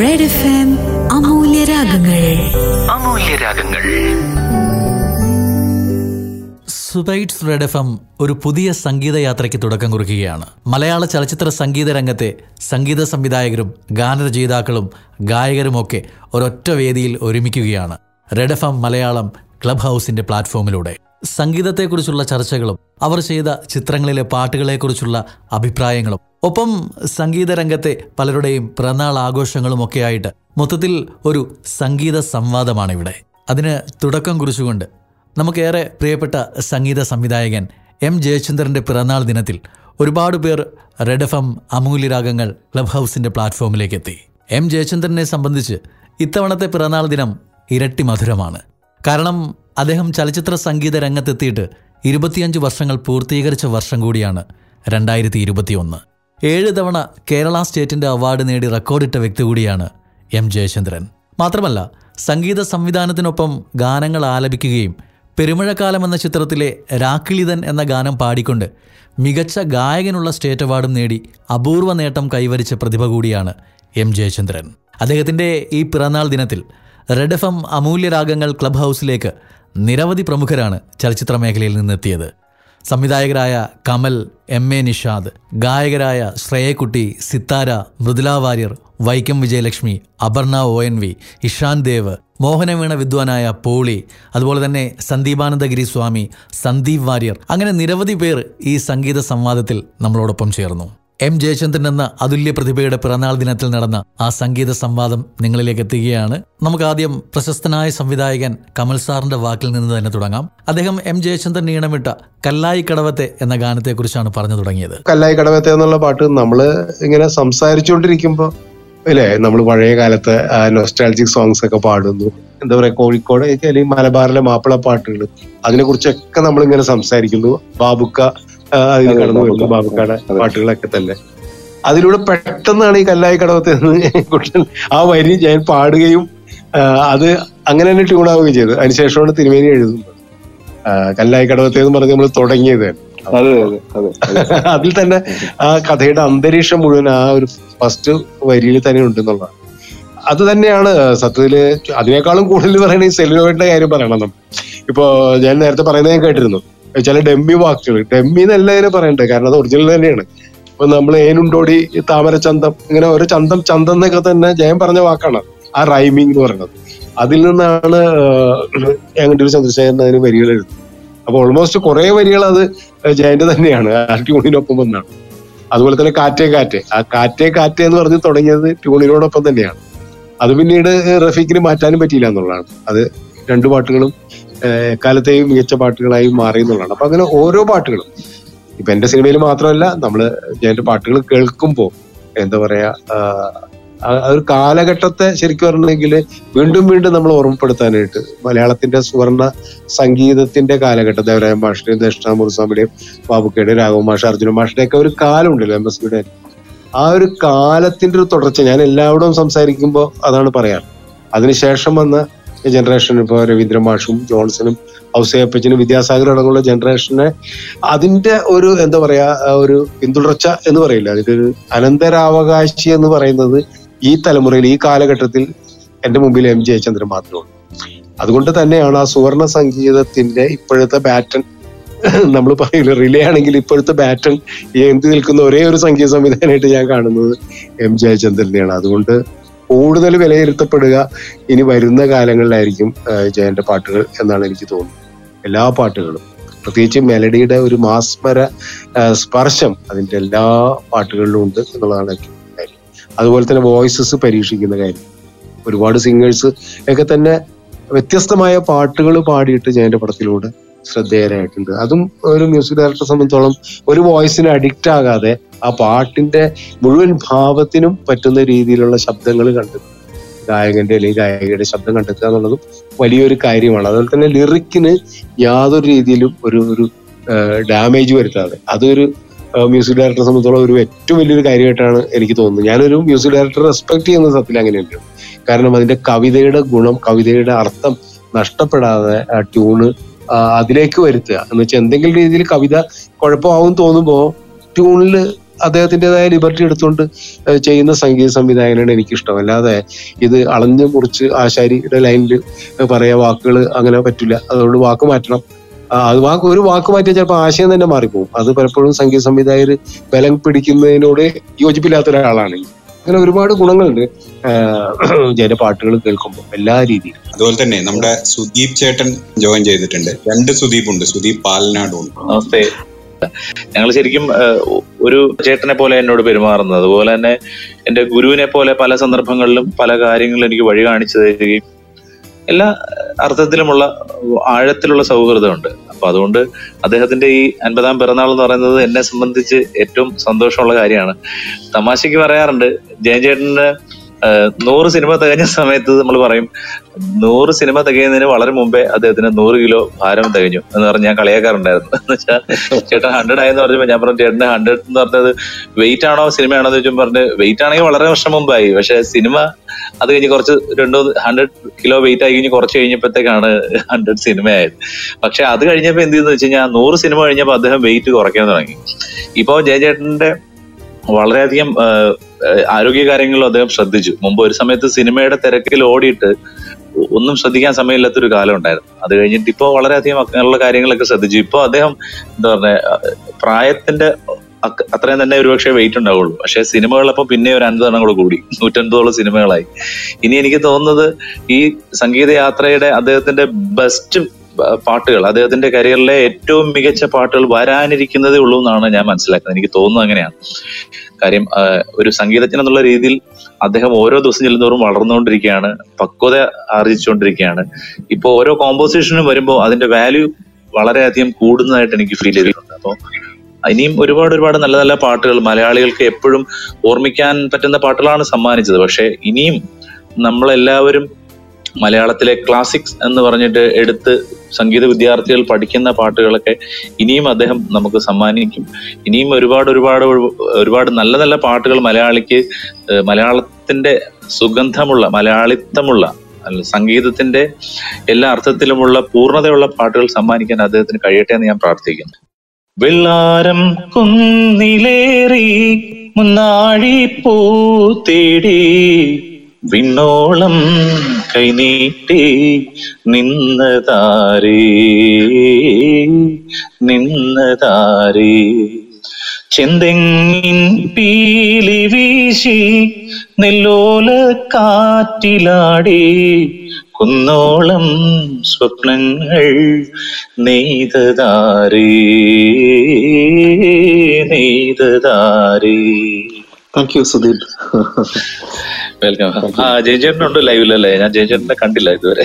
Red F M അമൂല്യരാഗങ്ങൾ. അമൂല്യരാഗങ്ങൾ. സുബൈറ്റ്സ് റെഡ് എഫ് എം ഒരു പുതിയ സംഗീതയാത്രയ്ക്ക് തുടക്കം കുറിക്കുകയാണ്. മലയാള ചലച്ചിത്ര സംഗീത രംഗത്തെ സംഗീത സംവിധായകരും ഗാനരചയിതാക്കളും ഗായകരുമൊക്കെ ഒരൊറ്റ വേദിയിൽ ഒരുമിക്കുകയാണ്. Red F M Malayalam club ഹൗസിന്റെ പ്ലാറ്റ്ഫോമിലൂടെ. സംഗീതത്തെക്കുറിച്ചുള്ള ചർച്ചകളും അവർ ചെയ്ത ചിത്രങ്ങളിലെ പാട്ടുകളെക്കുറിച്ചുള്ള അഭിപ്രായങ്ങളും ഒപ്പം സംഗീതരംഗത്തെ പലരുടെയും പിറന്നാൾ ആഘോഷങ്ങളും ഒക്കെ ആയിട്ട് മൊത്തത്തിൽ ഒരു സംഗീത സംവാദമാണ് അതിന് തുടക്കം കുറിച്ചുകൊണ്ട് നമുക്കേറെ പ്രിയപ്പെട്ട സംഗീത സംവിധായകൻ എം ജയചന്ദ്രന്റെ പിറന്നാൾ ദിനത്തിൽ ഒരുപാട് പേർ റെഡ് എഫ് എം അമൂല്യരാഗങ്ങൾ ക്ലബ് ഹൗസിന്റെ പ്ലാറ്റ്ഫോമിലേക്ക് എത്തി എം ജയചന്ദ്രനെ സംബന്ധിച്ച് ഇത്തവണത്തെ പിറന്നാൾ ദിനം ഇരട്ടി മധുരമാണ്. കാരണം അദ്ദേഹം ചലച്ചിത്ര സംഗീത രംഗത്തെത്തിയിട്ട് ഇരുപത്തിയഞ്ച് വർഷങ്ങൾ പൂർത്തീകരിച്ച വർഷം കൂടിയാണ് രണ്ടായിരത്തി ഇരുപത്തിയൊന്ന്. ഏഴ് തവണ കേരള സ്റ്റേറ്റിന്റെ അവാർഡ് നേടി റെക്കോർഡിട്ട വ്യക്തി കൂടിയാണ് എം ജയചന്ദ്രൻ. മാത്രമല്ല സംഗീത സംവിധാനത്തിനൊപ്പം ഗാനങ്ങൾ ആലപിക്കുകയും പെരുമഴക്കാലം എന്ന ചിത്രത്തിലെ രാക്കിളിതൻ എന്ന ഗാനം പാടിക്കൊണ്ട് മികച്ച ഗായകനുള്ള സ്റ്റേറ്റ് അവാർഡും നേടി അപൂർവ നേട്ടം കൈവരിച്ച പ്രതിഭ കൂടിയാണ് എം ജയചന്ദ്രൻ. അദ്ദേഹത്തിന്റെ ഈ പിറന്നാൾ ദിനത്തിൽ റെഡ് എഫ് എം അമൂല്യരാഗങ്ങൾ ക്ലബ് ഹൗസിലേക്ക് നിരവധി പ്രമുഖരാണ് ചലച്ചിത്ര മേഖലയിൽ നിന്നെത്തിയത്. സംവിധായകരായ Kamal M A Nishad ഗായകരായ Shreyakutty Sithara Mridula Warrier Vaikom Vijayalakshmi Aparna O N V Ishaan Dev Mohan veena വിദ്വാനായ പോളി അതുപോലെ തന്നെ സന്ദീപാനന്ദഗിരി സ്വാമി സന്ദീപ് വാര്യർ. അങ്ങനെ നിരവധി പേർ ഈ സംഗീത സംവാദത്തിൽ നമ്മളോടൊപ്പം ചേർന്നു. എം ജയചന്ദ്രൻ എന്ന അതുല്യ പ്രതിഭയുടെ പിറന്നാൾ ദിനത്തിൽ നടന്ന ആ സംഗീത സംവാദം നിങ്ങളിലേക്ക് എത്തുകയാണ്. നമുക്ക് ആദ്യം പ്രശസ്തനായ സംവിധായകൻ കമൽ സാറിന്റെ വാക്കിൽ നിന്ന് തന്നെ തുടങ്ങാം. അദ്ദേഹം എം ജയചന്ദ്രൻ ഈണമിട്ട കല്ലായി കടവത്തെ എന്ന ഗാനത്തെക്കുറിച്ചാണ് പറഞ്ഞു തുടങ്ങിയത്. കല്ലായി കടവത്തെ എന്നുള്ള പാട്ട് നമ്മൾ ഇങ്ങനെ സംസാരിച്ചുകൊണ്ടിരിക്കുമ്പോ അല്ലേ നമ്മൾ പഴയ കാലത്തെ നോസ്റ്റാൾജിക് സോങ്സ് ഒക്കെ പാടുന്നു. എന്താ പറയാ കോഴിക്കോട് അല്ലെങ്കിൽ മലബാറിലെ മാപ്പിള പാട്ടുകൾ അതിനെ കുറിച്ചൊക്കെ നമ്മൾ ഇങ്ങനെ സംസാരിക്കുന്നു. ബാബുക്ക അതിൽ കടന്നു വരുന്നു ബാബുക്കയുടെ പാട്ടുകളൊക്കെ തന്നെ. അതിലൂടെ പെട്ടെന്നാണ് ഈ കല്ലായി കടവത്തെ കുട്ടൻ ആ വരി ഞാൻ പാടുകയും അത് അങ്ങനെ തന്നെ ട്യൂണാവുകയും ചെയ്തു. അതിനുശേഷമാണ് തിരുമേനി എഴുതുന്നത്. കല്ലായി കടവത്തെ എന്ന് പറഞ്ഞ് നമ്മൾ തുടങ്ങിയത്. അതെ അതെ അതെ അതെ. അതിൽ തന്നെ ആ കഥയുടെ അന്തരീക്ഷം മുഴുവൻ ആ ഒരു ഫസ്റ്റ് വരിയിൽ തന്നെ ഉണ്ടെന്നുള്ളതാണ് അത് തന്നെയാണ് സത്യത്തിൽ അതിനേക്കാളും കൂടുതൽ പറയണ ഈ സെല്ലുലോയിഡിന്റെ കാര്യം പറയണം ഇപ്പോ ഞാൻ നേരത്തെ പറയുന്നത് ഞാൻ കേട്ടിരുന്നു. ചില ഡെമ്മി വാക്കുകൾ ഡെമ്മി എന്നല്ല ഇതിനെ പറയണ്ടേ? കാരണം അത് ഒറിജിനൽ തന്നെയാണ്. ഇപ്പൊ നമ്മൾ ഏനുണ്ടോടി താമര ചന്തം ഇങ്ങനെ ഒരു ചന്തം ചന്തം എന്നൊക്കെ തന്നെ ജയം പറഞ്ഞ വാക്കാണ്. ആ റൈമിംഗ് എന്ന് പറയുന്നത്. അതിൽ നിന്നാണ് ഞങ്ങളുടെ ഒരു ചന്ദ്രശേഖരൻ അതിന് വരികൾ എഴുതുന്നത്. അപ്പൊ ഓൾമോസ്റ്റ് കുറെ വരികൾ അത് ജയന്റെ തന്നെയാണ്. ആ ട്യൂണിനൊപ്പം വന്നാണ്. അതുപോലെ തന്നെ കാറ്റേ കാറ്റേ. ആ കാറ്റേ കാറ്റേ എന്ന് പറഞ്ഞ് തുടങ്ങിയത് ട്യൂണിനോടൊപ്പം തന്നെയാണ്. അത് പിന്നീട് റഫീഖിന് മാറ്റാനും പറ്റിയില്ല എന്നുള്ളതാണ്. അത് രണ്ടു പാട്ടുകളും ഏഹ്, എക്കാലത്തെയും മികച്ച പാട്ടുകളായി മാറി എന്നുള്ളതാണ്. അപ്പൊ അങ്ങനെ ഓരോ പാട്ടുകളും. ഇപ്പൊ എന്റെ സിനിമയിൽ മാത്രമല്ല നമ്മൾ ജയന്റെ പാട്ടുകൾ കേൾക്കുമ്പോൾ എന്താ പറയാ ഒരു കാലഘട്ടത്തെ ശരിക്കും പറഞ്ഞെങ്കിൽ വീണ്ടും വീണ്ടും നമ്മൾ ഓർമ്മപ്പെടുത്താനായിട്ട് മലയാളത്തിന്റെ സുവർണ സംഗീതത്തിന്റെ കാലഘട്ടം ദേവരായ മാഷിന്റെയും ദക്ഷിണാമൂർസ്വാമിയുടെയും ബാബുക്കയുടെ രാഘവ മാഷ അർജുന മാഷിന്റെ ഒക്കെ ഒരു കാലമുണ്ടല്ലോ എം എസ് ആ ഒരു കാലത്തിന്റെ ഒരു തുടർച്ച ഞാൻ എല്ലാവരോടും സംസാരിക്കുമ്പോൾ അതാണ് പറയാറ്. അതിനുശേഷം വന്ന ജനറേഷൻ ഇപ്പോൾ രവീന്ദ്ര മാഷും ജോൺസണും ഔസേപ്പച്ചനും വിദ്യാസാഗർ അടങ്ങുള്ള ജനറേഷനെ അതിന്റെ ഒരു എന്താ പറയാ ഒരു പിന്തുടർച്ച എന്ന് പറയില്ല. അതിന്റെ ഒരു അനന്തരാവകാശി എന്ന് പറയുന്നത് ഈ തലമുറയിൽ ഈ കാലഘട്ടത്തിൽ എന്റെ മുമ്പിൽ എം ജയചന്ദ്രൻ മാത്രമാണ് അതുകൊണ്ട് തന്നെയാണ് ആ സുവർണ സംഗീതത്തിന്റെ ഇപ്പോഴത്തെ ബാറ്റൺ നമ്മൾ പറയില്ല റിലേ ആണെങ്കിൽ ഇപ്പോഴത്തെ ബാറ്റൺ എന്ത് നിൽക്കുന്ന ഒരേ ഒരു സംഗീത സംവിധാനമായിട്ട് ഞാൻ കാണുന്നത് എം ജയചന്ദ്രനെയാണ്. അതുകൊണ്ട് കൂടുതൽ വിലയിരുത്തപ്പെടുക ഇനി വരുന്ന കാലങ്ങളിലായിരിക്കും ജയന്റെ പാട്ടുകൾ എന്നാണ് എനിക്ക് തോന്നുന്നത്. എല്ലാ പാട്ടുകളും. പ്രത്യേകിച്ച് മെലഡിയുടെ ഒരു മാസ്മര സ്പർശം അതിന്റെ എല്ലാ പാട്ടുകളിലും ഉണ്ട് എന്നുള്ളതാണ് വലിയ കാര്യം. അതുപോലെ തന്നെ വോയിസസ് പരീക്ഷിക്കുന്ന കാര്യം. ഒരുപാട് സിംഗേഴ്സ് ഒക്കെ തന്നെ വ്യത്യസ്തമായ പാട്ടുകൾ പാടിയിട്ട് ജയന്റെ പടത്തിലൂടെ ശ്രദ്ധേയരായിട്ടുണ്ട് അതും ഒരു മ്യൂസിക് ഡയറക്ടറെ സംബന്ധിച്ചോളം ഒരു വോയിസിന് അഡിക്റ്റ് ആകാതെ ആ പാട്ടിന്റെ മുഴുവൻ ഭാവത്തിനും പറ്റുന്ന രീതിയിലുള്ള ശബ്ദങ്ങൾ കണ്ടെത്തുക ഗായകന്റെ അല്ലെങ്കിൽ ഗായികയുടെ ശബ്ദം കണ്ടെത്തുക എന്നുള്ളതും വലിയൊരു കാര്യമാണ്. അതുപോലെ തന്നെ ലിറിക്കിന് യാതൊരു രീതിയിലും ഒരു ഒരു ഡാമേജ് വരുത്താതെ. അതൊരു മ്യൂസിക് ഡയറക്ടറെ സംബന്ധിച്ചോളം ഒരു ഏറ്റവും വലിയൊരു കാര്യമായിട്ടാണ് എനിക്ക് തോന്നുന്നത്. ഞാനൊരു മ്യൂസിക് ഡയറക്ടറെ റെസ്പെക്ട് ചെയ്യുന്ന സത്യത്തിൽ അങ്ങനെയല്ല. കാരണം അതിന്റെ കവിതയുടെ ഗുണം കവിതയുടെ അർത്ഥം നഷ്ടപ്പെടാതെ ആ ട്യൂണ് അതിലേക്ക് വരുത്തുക. എന്ന് വെച്ചാൽ എന്തെങ്കിലും രീതിയിൽ കവിത കുഴപ്പമാവും തോന്നുമ്പോ ട്യൂണിൽ അദ്ദേഹത്തിന്റെതായ ലിബർട്ടി എടുത്തുകൊണ്ട് ചെയ്യുന്ന സംഗീത സംവിധായകനാണ് എനിക്കിഷ്ടം. അല്ലാതെ ഇത് അളഞ്ഞു മുറിച്ച് ആശാരിയുടെ ലൈനിൽ പറയാ വാക്കുകൾ അങ്ങനെ പറ്റില്ല. അതുകൊണ്ട് വാക്ക് മാറ്റണം. അത് വാക്ക് ഒരു വാക്ക് മാറ്റിയാൽ ചിലപ്പോൾ ആശയം തന്നെ മാറിപ്പോകും അത് പലപ്പോഴും സംഗീത സംവിധായകർ ബലം പിടിക്കുന്നതിനോട് യോജിപ്പില്ലാത്ത ഒരാളാണ് അങ്ങനെ ഒരുപാട് ഗുണങ്ങളുണ്ട്. ജയന്റെ പാട്ടുകൾ കേൾക്കുമ്പോൾ എല്ലാ രീതിയിലും. അതുപോലെ തന്നെ നമ്മുടെ സുദീപ് ചേട്ടൻ ജോയിൻ ചെയ്തിട്ടുണ്ട്. രണ്ട് സുദീപ് ഉണ്ട് സുദീപ് പാലനാടും ഉണ്ട് നമസ്തേ ഞങ്ങൾ ശരിക്കും ഒരു ചേട്ടനെ പോലെ എന്നോട് പെരുമാറുന്നത്. അതുപോലെ തന്നെ എന്റെ ഗുരുവിനെ പോലെ പല സന്ദർഭങ്ങളിലും പല കാര്യങ്ങളും എനിക്ക് വഴി കാണിച്ചു തരികയും എല്ലാ അർത്ഥത്തിലുമുള്ള ആഴത്തിലുള്ള സൗഹൃദമുണ്ട്. അപ്പൊ അതുകൊണ്ട് അദ്ദേഹത്തിന്റെ ഈ അൻപതാം പിറന്നാൾ എന്ന് പറയുന്നത് എന്നെ സംബന്ധിച്ച് ഏറ്റവും സന്തോഷമുള്ള കാര്യമാണ്. തമാശക്ക് പറയാറുണ്ട് ജയൻ ചേട്ടന്റെ നൂറ് സിനിമ തികഞ്ഞ സമയത്ത് നമ്മൾ പറയും നൂറ് സിനിമ തികയുന്നതിന് വളരെ മുമ്പേ അദ്ദേഹത്തിന് നൂറ് കിലോ ഭാരം തികഞ്ഞു എന്ന് പറഞ്ഞ് ഞാൻ കളിയാക്കാറുണ്ടായിരുന്നു. എന്ന് വെച്ചാൽ ചേട്ടൻ ഹൺഡ്രഡ് ആയെന്ന് പറഞ്ഞപ്പോ ഞാൻ പറഞ്ഞു ചേട്ടന് ഹൺഡ്രഡ് എന്ന് പറഞ്ഞത് വെയിറ്റ് ആണോ സിനിമയാണോ? എന്ന് ചോദിച്ചു പറഞ്ഞ് വെയിറ്റ് ആണെങ്കിൽ വളരെ വർഷം മുമ്പായി. പക്ഷെ സിനിമ അത് കഴിഞ്ഞ് കുറച്ച് രണ്ടോ ഹൺഡ്രഡ് കിലോ വെയിറ്റ് ആയി കഴിഞ്ഞ് കുറച്ച് കഴിഞ്ഞപ്പോഴത്തേക്കാണ് ഹൺഡ്രഡ് സിനിമയായത്. പക്ഷെ അത് കഴിഞ്ഞപ്പോ എന്ത് ചെയ്തെന്ന് വെച്ച് കഴിഞ്ഞാൽ നൂറ് സിനിമ കഴിഞ്ഞപ്പോൾ അദ്ദേഹം വെയിറ്റ് കുറയ്ക്കാൻ തുടങ്ങി. ഇപ്പോൾ ജയചേട്ടന്റെ വളരെയധികം ആഹ്, ആഹ്, ആരോഗ്യ കാര്യങ്ങളിലും അദ്ദേഹം ശ്രദ്ധിച്ചു. മുമ്പ് ഒരു സമയത്ത് സിനിമയുടെ തിരക്കിൽ ഓടിയിട്ട് ഒന്നും ശ്രദ്ധിക്കാൻ സമയമില്ലാത്തൊരു കാലം ഉണ്ടായിരുന്നു. അത് കഴിഞ്ഞിട്ട് ഇപ്പോൾ വളരെയധികം അങ്ങനെയുള്ള കാര്യങ്ങളൊക്കെ ശ്രദ്ധിച്ചു. ഇപ്പൊ അദ്ദേഹം എന്താ പറഞ്ഞ പ്രായത്തിന്റെ അത്രയും തന്നെ ഒരുപക്ഷെ വെയിറ്റ് ഉണ്ടാവുള്ളൂ. പക്ഷെ സിനിമകളപ്പം പിന്നെ ഒരു അൻപതെണ്ണം കൂടെ കൂടി. നൂറ്റൻപതോളം സിനിമകളായി. ഇനി എനിക്ക് തോന്നുന്നത് ഈ സംഗീത യാത്രയുടെ അദ്ദേഹത്തിന്റെ ബെസ്റ്റ് പാട്ടുകൾ. അദ്ദേഹത്തിന്റെ കരിയറിലെ ഏറ്റവും മികച്ച പാട്ടുകൾ വരാനിരിക്കുന്നതേ ഉള്ളൂ എന്നാണ് ഞാൻ മനസ്സിലാക്കുന്നത്. എനിക്ക് തോന്നുന്നത് അങ്ങനെയാണ്. കാര്യം ഒരു സംഗീതജ്ഞൻ എന്നുള്ള രീതിയിൽ അദ്ദേഹം ഓരോ ദിവസം ചെല്ലുന്നവരും വളർന്നുകൊണ്ടിരിക്കുകയാണ് പക്വത ആർജിച്ചുകൊണ്ടിരിക്കുകയാണ്. ഇപ്പൊ ഓരോ കോമ്പോസിഷനും വരുമ്പോൾ അതിന്റെ വാല്യൂ വളരെയധികം കൂടുന്നതായിട്ട് എനിക്ക് ഫീൽ ചെയ്തിട്ടുണ്ട്. അപ്പോൾ ഇനിയും ഒരുപാട് ഒരുപാട് നല്ല നല്ല പാട്ടുകൾ മലയാളികൾക്ക് എപ്പോഴും ഓർമ്മിക്കാൻ പറ്റുന്ന പാട്ടുകളാണ് സമ്മാനിച്ചത്. പക്ഷെ ഇനിയും നമ്മളെല്ലാവരും മലയാളത്തിലെ ക്ലാസിക്സ് എന്ന് പറഞ്ഞിട്ട് എടുത്ത് സംഗീത വിദ്യാർത്ഥികൾ പഠിക്കുന്ന പാട്ടുകളൊക്കെ ഇനിയും അദ്ദേഹം നമുക്ക് സമ്മാനിക്കും. ഇനിയും ഒരുപാട് ഒരുപാട് ഒരുപാട് നല്ല നല്ല പാട്ടുകൾ മലയാളിക്ക് മലയാളത്തിന്റെ സുഗന്ധമുള്ള മലയാളിത്തമുള്ള സംഗീതത്തിന്റെ എല്ലാ അർത്ഥത്തിലുമുള്ള പൂർണതയുള്ള പാട്ടുകൾ സമ്മാനിക്കാൻ അദ്ദേഹത്തിന് കഴിയട്ടെ എന്ന് ഞാൻ പ്രാർത്ഥിക്കുന്നു. വെള്ളാരം കുന്നിലേറി മുന്നാഴി പൂ തേടി വിണ്ണോളം കൈനീട്ടി നിന്നതാരേ? നിന്നതാരേ? ചെന്തെങ്ങിൻ പീലി വീശി നെല്ലോല കാറ്റിലാടി കുന്നോളം സ്വപ്നങ്ങൾ നെയ്തതാരേ? നെയ്തതാരേ? താങ്ക് യു സുദീപ് വെൽക്കം ആ ജയചേട്ടനുണ്ട് ലൈവിലല്ലേ? ഞാൻ ജയചേട്ടനെ കണ്ടില്ല ഇതുവരെ.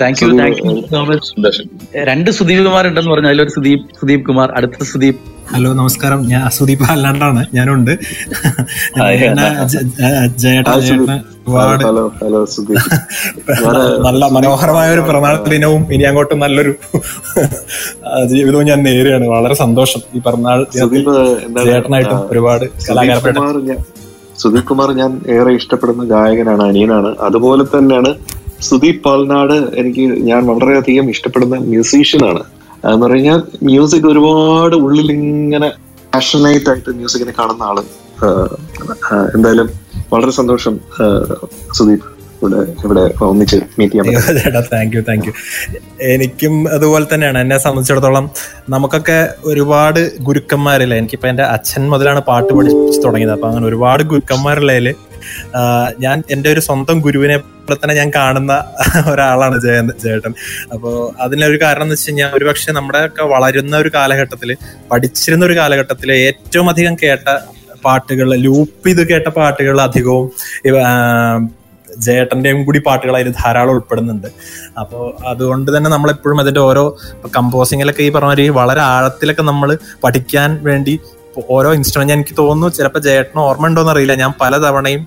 Thank you thank you so much രണ്ട് സുദീപ് കുമാർ ഉണ്ടെന്ന് പറഞ്ഞു അതിലൊരു സുദീപ് സുദീപ് കുമാർ അടുത്ത സുദീപ്. ഹലോ നമസ്കാരം. ഞാൻ സുദീപ് അല്ലാണ്ടാണ്. ഞാനുണ്ട്. ഹായ്, എന്നെ ജ- ജ- ജയേട്ടൻ ഹായ് സുദീപ്. ജയേട്ടന് ഒരുപാട് നല്ല മനോഹരമായ ഒരു പിറന്നാൾ ദിനവും ഇനി അങ്ങോട്ട് നല്ലൊരു ജീവിതവും ഞാൻ നേരെയാണ് വളരെ സന്തോഷം ഈ പിറന്നാൾ ചേട്ടനായിട്ടും ഒരുപാട് കലാകാരപ്പെട്ട സുദീപ് കുമാർ ഞാൻ ഏറെ ഇഷ്ടപ്പെടുന്ന ഗായകനാണ് അനിയനാണ്. അതുപോലെ തന്നെയാണ് സുദീപ് പാൽനാട് എനിക്ക് ഞാൻ വളരെയധികം ഇഷ്ടപ്പെടുന്ന മ്യൂസീഷ്യനാണ് എന്ന് പറഞ്ഞാൽ മ്യൂസിക് ഒരുപാട് ഉള്ളിൽ ഇങ്ങനെ പാഷനേറ്റ് ആയിട്ട് മ്യൂസിക്കിനെ കാണുന്ന ആൾ എന്തായാലും വളരെ സന്തോഷം സുദീപ്. ഇവിടെ ഇവിടെ ഒന്നിച്ച് മീറ്റ് ചെയ്യാൻ താങ്ക് യു താങ്ക് യു എനിക്കും അതുപോലെ തന്നെയാണ് എന്നെ സംബന്ധിച്ചിടത്തോളം നമുക്കൊക്കെ ഒരുപാട് ഗുരുക്കന്മാരില്ല? എനിക്കിപ്പോ എന്റെ അച്ഛൻ മുതലാണ് പാട്ട് പഠിച്ചു തുടങ്ങിയത്. അപ്പൊ അങ്ങനെ ഒരുപാട് ഗുരുക്കന്മാരുള്ളതിൽ ഞാൻ എന്റെ ഒരു സ്വന്തം ഗുരുവിനെ പോലെ തന്നെ ഞാൻ കാണുന്ന ഒരാളാണ് ജയ ജയേട്ടൻ. അപ്പോ അതിനൊരു കാരണം എന്ന് വെച്ച് കഴിഞ്ഞാൽ ഒരുപക്ഷെ നമ്മുടെ ഒക്കെ വളരുന്ന ഒരു കാലഘട്ടത്തിൽ പഠിച്ചിരുന്ന ഒരു കാലഘട്ടത്തിൽ ഏറ്റവും അധികം കേട്ട പാട്ടുകൾ ലൂപ്പ് ചെയ്ത് കേട്ട പാട്ടുകൾ അധികവും ജയേട്ടന്റെയും കൂടി പാട്ടുകൾ അതിൽ ധാരാളം ഉൾപ്പെടുന്നുണ്ട്. അപ്പോൾ അതുകൊണ്ട് തന്നെ നമ്മളെപ്പോഴും അതിന്റെ ഓരോ കമ്പോസിങ്ങിലൊക്കെ ഈ പറഞ്ഞ മാതിരി വളരെ ആഴത്തിലൊക്കെ നമ്മൾ പഠിക്കാൻ വേണ്ടി ഓരോ ഇൻസ്ട്രുമെന്റ് എനിക്ക് തോന്നുന്നു ചിലപ്പോൾ ജയേട്ടന് ഓർമ്മ ഉണ്ടോ അറിയില്ല. ഞാൻ പല തവണയും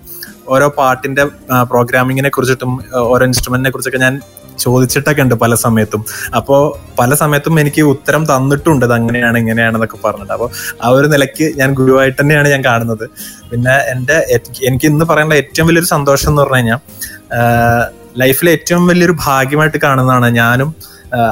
ഓരോ പാട്ടിന്റെ പ്രോഗ്രാമിങ്ങിനെ കുറിച്ചിട്ടും ഓരോ ഇൻസ്ട്രുമെന്റിനെ കുറിച്ചൊക്കെ ഞാൻ ചോദിച്ചിട്ടൊക്കെ ഉണ്ട് പല സമയത്തും. അപ്പോ പല സമയത്തും എനിക്ക് ഉത്തരം തന്നിട്ടുണ്ട് അത് അങ്ങനെയാണ് ഇങ്ങനെയാണെന്നൊക്കെ പറഞ്ഞിട്ട്. അപ്പോൾ ആ ഒരു നിലയ്ക്ക് ഞാൻ ഗുരുവായിട്ട് തന്നെയാണ് ഞാൻ കാണുന്നത്. പിന്നെ എന്റെ എനിക്ക് ഇന്ന് പറയേണ്ട ഏറ്റവും വലിയൊരു സന്തോഷം എന്ന് പറഞ്ഞു കഴിഞ്ഞാൽ ലൈഫിലെ ഏറ്റവും വലിയൊരു ഭാഗ്യമായിട്ട് കാണുന്നതാണ് ഞാനും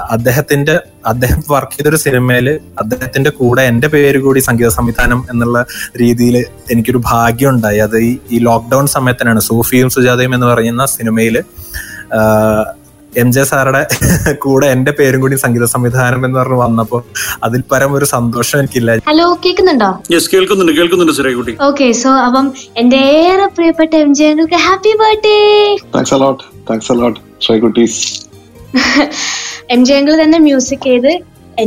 അദ്ദേഹത്തിന്റെ അദ്ദേഹം വർക്ക് ചെയ്തൊരു സിനിമയിൽ അദ്ദേഹത്തിന്റെ കൂടെ എന്റെ പേര് കൂടി സംഗീത സംവിധാനം എന്നുള്ള രീതിയിൽ എനിക്കൊരു ഭാഗ്യം ഉണ്ടായി. അത് ഈ ലോക്ക്ഡൌൺ സമയത്തിനാണ് സൂഫിയും സുജാതയും എന്ന് പറയുന്ന സിനിമയിൽ എം ജെ സാറുടെ കൂടെ എന്റെ പേരും കൂടി സംഗീത സംവിധാനം എന്ന് പറഞ്ഞ് വന്നപ്പോ അതിൽ പരം ഒരു സന്തോഷം എനിക്കില്ല. ഹലോ കേൾക്കുന്നുണ്ടോ? യെസ് കേൾക്കുന്നുണ്ട് കേൾക്കുന്നുണ്ട് സുരേക്കുട്ടി ഓക്കെ സോ അപ്പം എന്റെ ഏറെ പ്രിയപ്പെട്ട M J അങ്കിൾക്ക് happy birthday thanks a lot thanks a lot ഷൈകുട്ടീസ് M J uncle തന്നെ മ്യൂസിക് ചെയ്ത്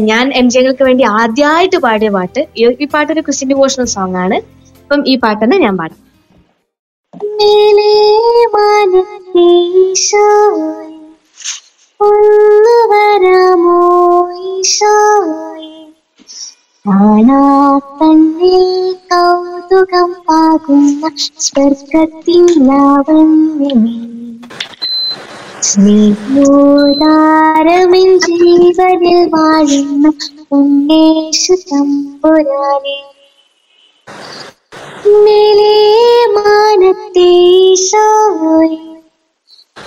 ഞാൻ എം ജെ അങ്കിൾക്ക് വേണ്ടി ആദ്യമായിട്ട് പാടിയ പാട്ട് ഈ- പാട്ടൊരു പാട്ട് ഒരു ക്രിസ്ത്യൻ ഡിവോഷണൽ സോങ് ആണ്. അപ്പം ഈ പാട്ട് തന്നെ ഞാൻ പാടാം. മേലേ മനീശോയെ, ഒന്ന് വരാമോ ഈശോയെ? കാണാ കണ്ണിൽ കൗതുകം പാകുന്ന സ്വർഗത്തിൻ ലാവണ്യമേ സ്നേഹോദാരമിൻ ജീവനിൽ വാഴുന്ന ഉണ്ണേശു തമ്പുരാനെ. മേലേ മാനത്തെ ഈശോയെ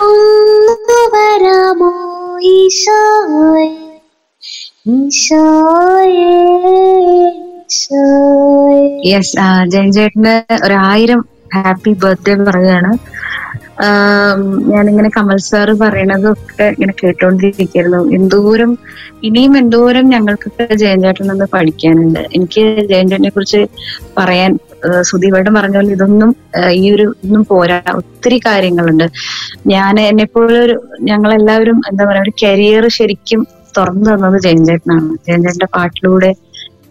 ഒന്ന് ഈശോയെ? ഈശോയെ യെസ് ജയൻ ഒരായിരം ഹാപ്പി ബർത്ത്ഡേ പറയാണ് ആം, ഞാനിങ്ങനെ കമൽ സാറ് പറയണതൊക്കെ ഇങ്ങനെ കേട്ടോണ്ടിരിക്കുന്നു. എന്തോരം ഇനിയും എന്തോരം ഞങ്ങൾക്കൊക്കെ ജയൻ പഠിക്കാനുണ്ട്. എനിക്ക് ജയൻ ചേട്ടനെ കുറിച്ച് പറയാൻ സുധീവേട്ടൻ പറഞ്ഞ പോലെ ഇതൊന്നും ഈ ഒരു ഇതൊന്നും പോരാ. ഒത്തിരി കാര്യങ്ങളുണ്ട്. ഞാൻ എന്നെപ്പോലൊരു ഞങ്ങൾ എല്ലാവരും എന്താ പറയാ ഒരു കരിയർ ശരിക്കും തുറന്നു തന്നത് ജയൻ ചേട്ടനാണ്. ജയൻ ചേട്ടന്റെ പാട്ടിലൂടെ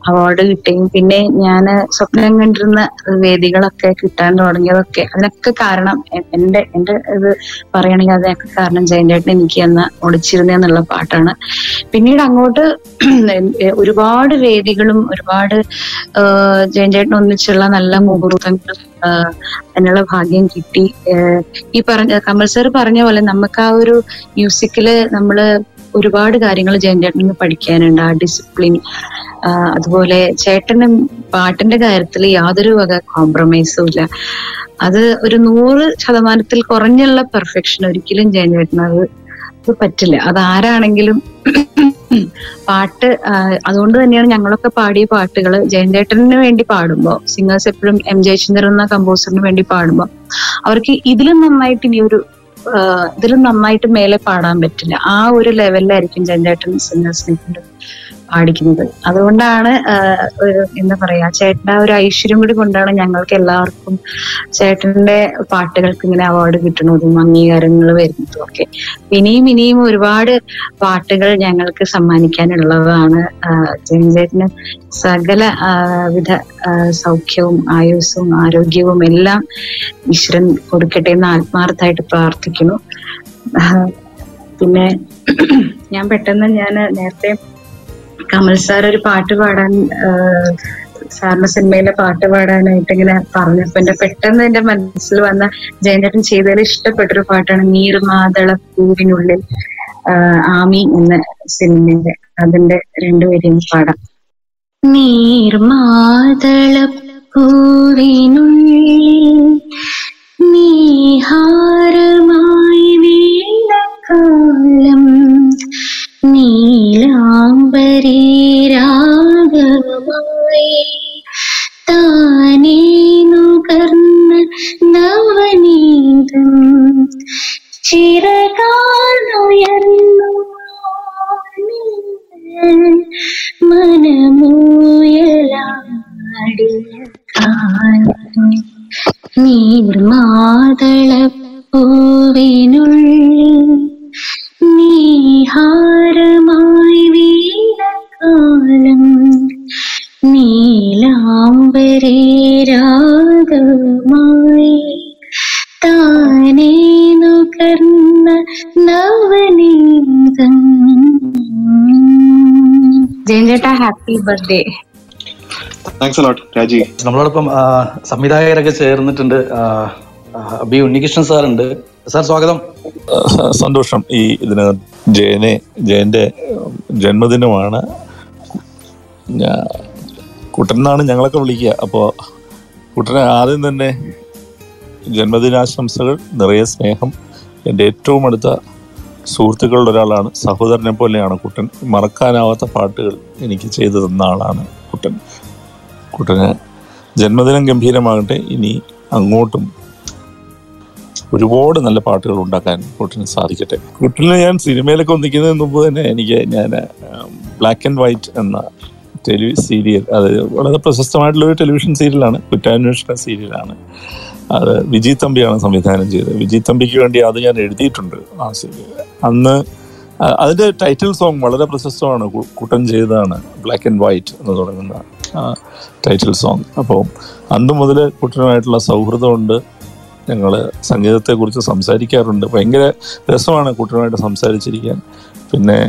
അവാർഡ് കിട്ടുകയും പിന്നെ ഞാൻ സ്വപ്നം കണ്ടിരുന്ന വേദികളൊക്കെ കിട്ടാൻ തുടങ്ങിയതൊക്കെ അതിനൊക്കെ കാരണം എന്റെ എന്റെ ഇത് പറയുകയാണെങ്കിൽ അതിനൊക്കെ കാരണം ജയൻചേട്ടൻ എനിക്ക് എന്ന ഒളിച്ചിരുന്ന എന്നുള്ള പാട്ടാണ്. പിന്നീട് അങ്ങോട്ട് ഒരുപാട് വേദികളും ഒരുപാട് ജയന്റേട്ടൻ ഒന്നിച്ചുള്ള നല്ല മുഹൂർത്തങ്ങൾ അതിനുള്ള ഭാഗ്യം കിട്ടി. ഈ പറഞ്ഞ കമൽ പറഞ്ഞ പോലെ നമുക്ക് ആ ഒരു മ്യൂസിക്കിൽ നമ്മൾ ഒരുപാട് കാര്യങ്ങൾ ജയൻചേട്ടനിൽ നിന്ന് പഠിക്കാനുണ്ട്. ആ ഡിസിപ്ലിൻ അതുപോലെ ചേട്ടനും പാട്ടിന്റെ കാര്യത്തിൽ യാതൊരു വക കോംപ്രമൈസും ഇല്ല. അത് ഒരു നൂറ് ശതമാനത്തിൽ കുറഞ്ഞുള്ള പെർഫെക്ഷൻ ഒരിക്കലും ജയൻ ചേട്ടന് അത് അത് പറ്റില്ല. അത് ആരാണെങ്കിലും പാട്ട് അതുകൊണ്ട് തന്നെയാണ് ഞങ്ങളൊക്കെ പാടിയ പാട്ടുകൾ ജയൻചേട്ടനു വേണ്ടി പാടുമ്പോൾ സിംഗേഴ്സ് എപ്പോഴും എം ജയചന്ദ്രൻ എന്ന കമ്പോസറിന് വേണ്ടി പാടുമ്പോൾ അവർക്ക് ഇതിലും നന്നായിട്ട് ഇനി ഒരു ഇതിലും നന്നായിട്ട് മേലെ പാടാൻ പറ്റില്ല. ആ ഒരു ലെവലിലായിരിക്കും ജയൻചേട്ടൻ സിംഗേഴ്സിനെ കൊണ്ട്. പാടിക്കുന്നത്. അതുകൊണ്ടാണ് എന്താ പറയാ ചേട്ടന്റെ ആ ഒരു ഐശ്വര്യം കൂടി കൊണ്ടാണ് ഞങ്ങൾക്ക് എല്ലാവർക്കും ചേട്ടന്റെ പാട്ടുകൾക്ക് ഇങ്ങനെ അവാർഡ് കിട്ടുന്നതും അംഗീകാരങ്ങൾ വരുന്നതും ഒക്കെ. ഇനിയും ഇനിയും ഒരുപാട് പാട്ടുകൾ ഞങ്ങൾക്ക് സമ്മാനിക്കാനുള്ളതാണ് ചേട്ടന് സകല വിധ സൗഖ്യവും ആയുസ്സും ആരോഗ്യവും എല്ലാം ഈശ്വരൻ കൊടുക്കട്ടെ എന്ന് ആത്മാർത്ഥമായിട്ട് പ്രാർത്ഥിക്കുന്നു. പിന്നെ ഞാൻ പെട്ടെന്ന് ഞാൻ നേരത്തെ കമൽ സാർ ഒരു പാട്ട് പാടാൻ സാറിന്റെ സിനിമയിലെ പാട്ട് പാടാനായിട്ട് ഇങ്ങനെ പറഞ്ഞപ്പോ എന്റെ പെട്ടെന്ന് എന്റെ മനസ്സിൽ വന്ന ജയന്തേട്ടൻ ചെയ്തതിൽ ഇഷ്ടപ്പെട്ടൊരു പാട്ടാണ് നീർമാതള പൂവിനുള്ളിൽ ആമി എന്ന സിനിമയുടെ അതിന്റെ രണ്ടുപേരെയും പാടാം. നീർമാതള പൂവിനുള്ളിൽ നീഹാരമായി വീണക്കാലം നീലാംബരീരാഗമായി താനേ നുകർന്ന മനമൂയലാടിയ കാലം നീർമാതള ബർത്ത്ഡേ താങ്ക്സ് അലോട്ട് രാജി നമ്മളോടൊപ്പം സംവിധായകരൊക്കെ ചേർന്നിട്ടുണ്ട് ബി ഉണ്ണികൃഷ്ണൻ സാർ ഉണ്ട് സാർ സ്വാഗതം സന്തോഷം. ഈ ഇതിന് ജയനെ ജയന്റെ ജന്മദിനമാണ്. കുട്ടനാണ് ഞങ്ങളൊക്കെ വിളിക്കുക. അപ്പോൾ കുട്ടനെ ആദ്യം തന്നെ ജന്മദിനാശംസകൾ നിറയെ സ്നേഹം എന്റെ ഏറ്റവും അടുത്ത സുഹൃത്തുക്കളുടെ ഒരാളാണ്. സഹോദരനെ പോലെയാണ് കുട്ടൻ. മറക്കാനാവാത്ത പാട്ടുകൾ എനിക്ക് ചെയ്തു തന്ന ആളാണ് കുട്ടൻ. കുട്ടന് ജന്മദിനം ഗംഭീരമാകട്ടെ. ഇനി അങ്ങോട്ടും ഒരുപാട് നല്ല പാട്ടുകൾ ഉണ്ടാക്കാൻ കുട്ടന് സാധിക്കട്ടെ. കുട്ടനെ ഞാൻ സിനിമയിലൊക്കെ ഒന്നിക്കുന്നതിന് മുമ്പ് തന്നെ എനിക്ക് ഞാൻ ബ്ലാക്ക് ആൻഡ് വൈറ്റ് എന്ന ടെലി സീരിയൽ അത് വളരെ പ്രശസ്തമായിട്ടുള്ള ഒരു ടെലിവിഷൻ സീരിയലാണ് കുറ്റാന്വേഷണ സീരിയലാണ്. അത് വിജയ് തമ്പിയാണ് സംവിധാനം ചെയ്തത്. വിജയ് തമ്പിക്ക് വേണ്ടി അത് ഞാൻ എഴുതിയിട്ടുണ്ട്. ആ അന്ന് അതിന്റെ ടൈറ്റിൽ സോങ് വളരെ പ്രശസ്തമാണ്. കുട്ടൻ ചെയ്തതാണ്. ബ്ലാക്ക് ആൻഡ് വൈറ്റ് എന്ന് തുടങ്ങുന്ന ടൈറ്റിൽ സോങ് അപ്പോൾ അന്ന് മുതൽ കുട്ടനുമായിട്ടുള്ള സൗഹൃദമുണ്ട്. ഞങ്ങൾ സംഗീതത്തെക്കുറിച്ച് സംസാരിക്കാറുണ്ട്. ഭയങ്കര രസമാണ് കുട്ടനുമായിട്ട് സംസാരിച്ചിരിക്കാൻ. പിന്നെ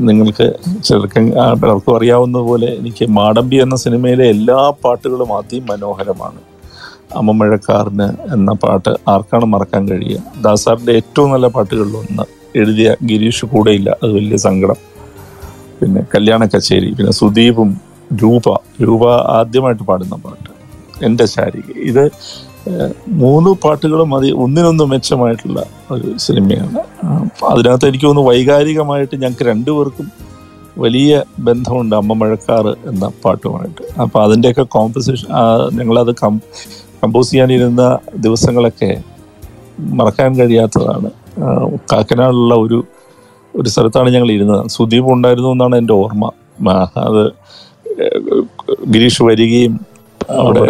നിങ്ങൾക്ക് ചിലർക്ക് പലർക്കും അറിയാവുന്ന പോലെ എനിക്ക് മാടമ്പി എന്ന സിനിമയിലെ എല്ലാ പാട്ടുകളും അതിമനോഹരമാണ് അമ്മമഴക്കാരന് എന്ന പാട്ട് ആർക്കാണ് മറക്കാൻ കഴിയുക? ദാസാറിന്റെ ഏറ്റവും നല്ല പാട്ടുകളിൽ ഒന്ന് എഴുതിയ ഗിരീഷ് കൂടെയില്ല. അത് വലിയ സങ്കടം. പിന്നെ കല്യാണ കച്ചേരി പിന്നെ സുദീപും രൂപ. രൂപ ആദ്യമായിട്ട് പാടുന്ന പാട്ട്. എന്റെ ശാരിക. ഇത് മൂന്ന് പാട്ടുകളും മതി. ഒന്നിനൊന്ന് മെച്ചമായിട്ടുള്ള ഒരു സിനിമയാണ്. അതിനകത്ത് എനിക്ക് തോന്നുന്നു വൈകാരികമായിട്ട് ഞങ്ങൾക്ക് രണ്ടുപേർക്കും വലിയ ബന്ധമുണ്ട് അമ്മ മഴക്കാറ് എന്ന പാട്ടുമായിട്ട്. അപ്പോൾ അതിന്റെയൊക്കെ കോമ്പസിഷൻ ഞങ്ങളത് കം കമ്പോസ് ചെയ്യാനിരുന്ന ദിവസങ്ങളൊക്കെ മറക്കാൻ കഴിയാത്തതാണ്. കാക്കനാടുള്ള ഒരു ഒരു സ്ഥലത്താണ് ഞങ്ങൾ ഇരുന്നത്. സുദീപ് ഉണ്ടായിരുന്നു എന്നാണ് എന്റെ ഓർമ്മ. അത് ഗിരീഷ് വരികയും അവിടെ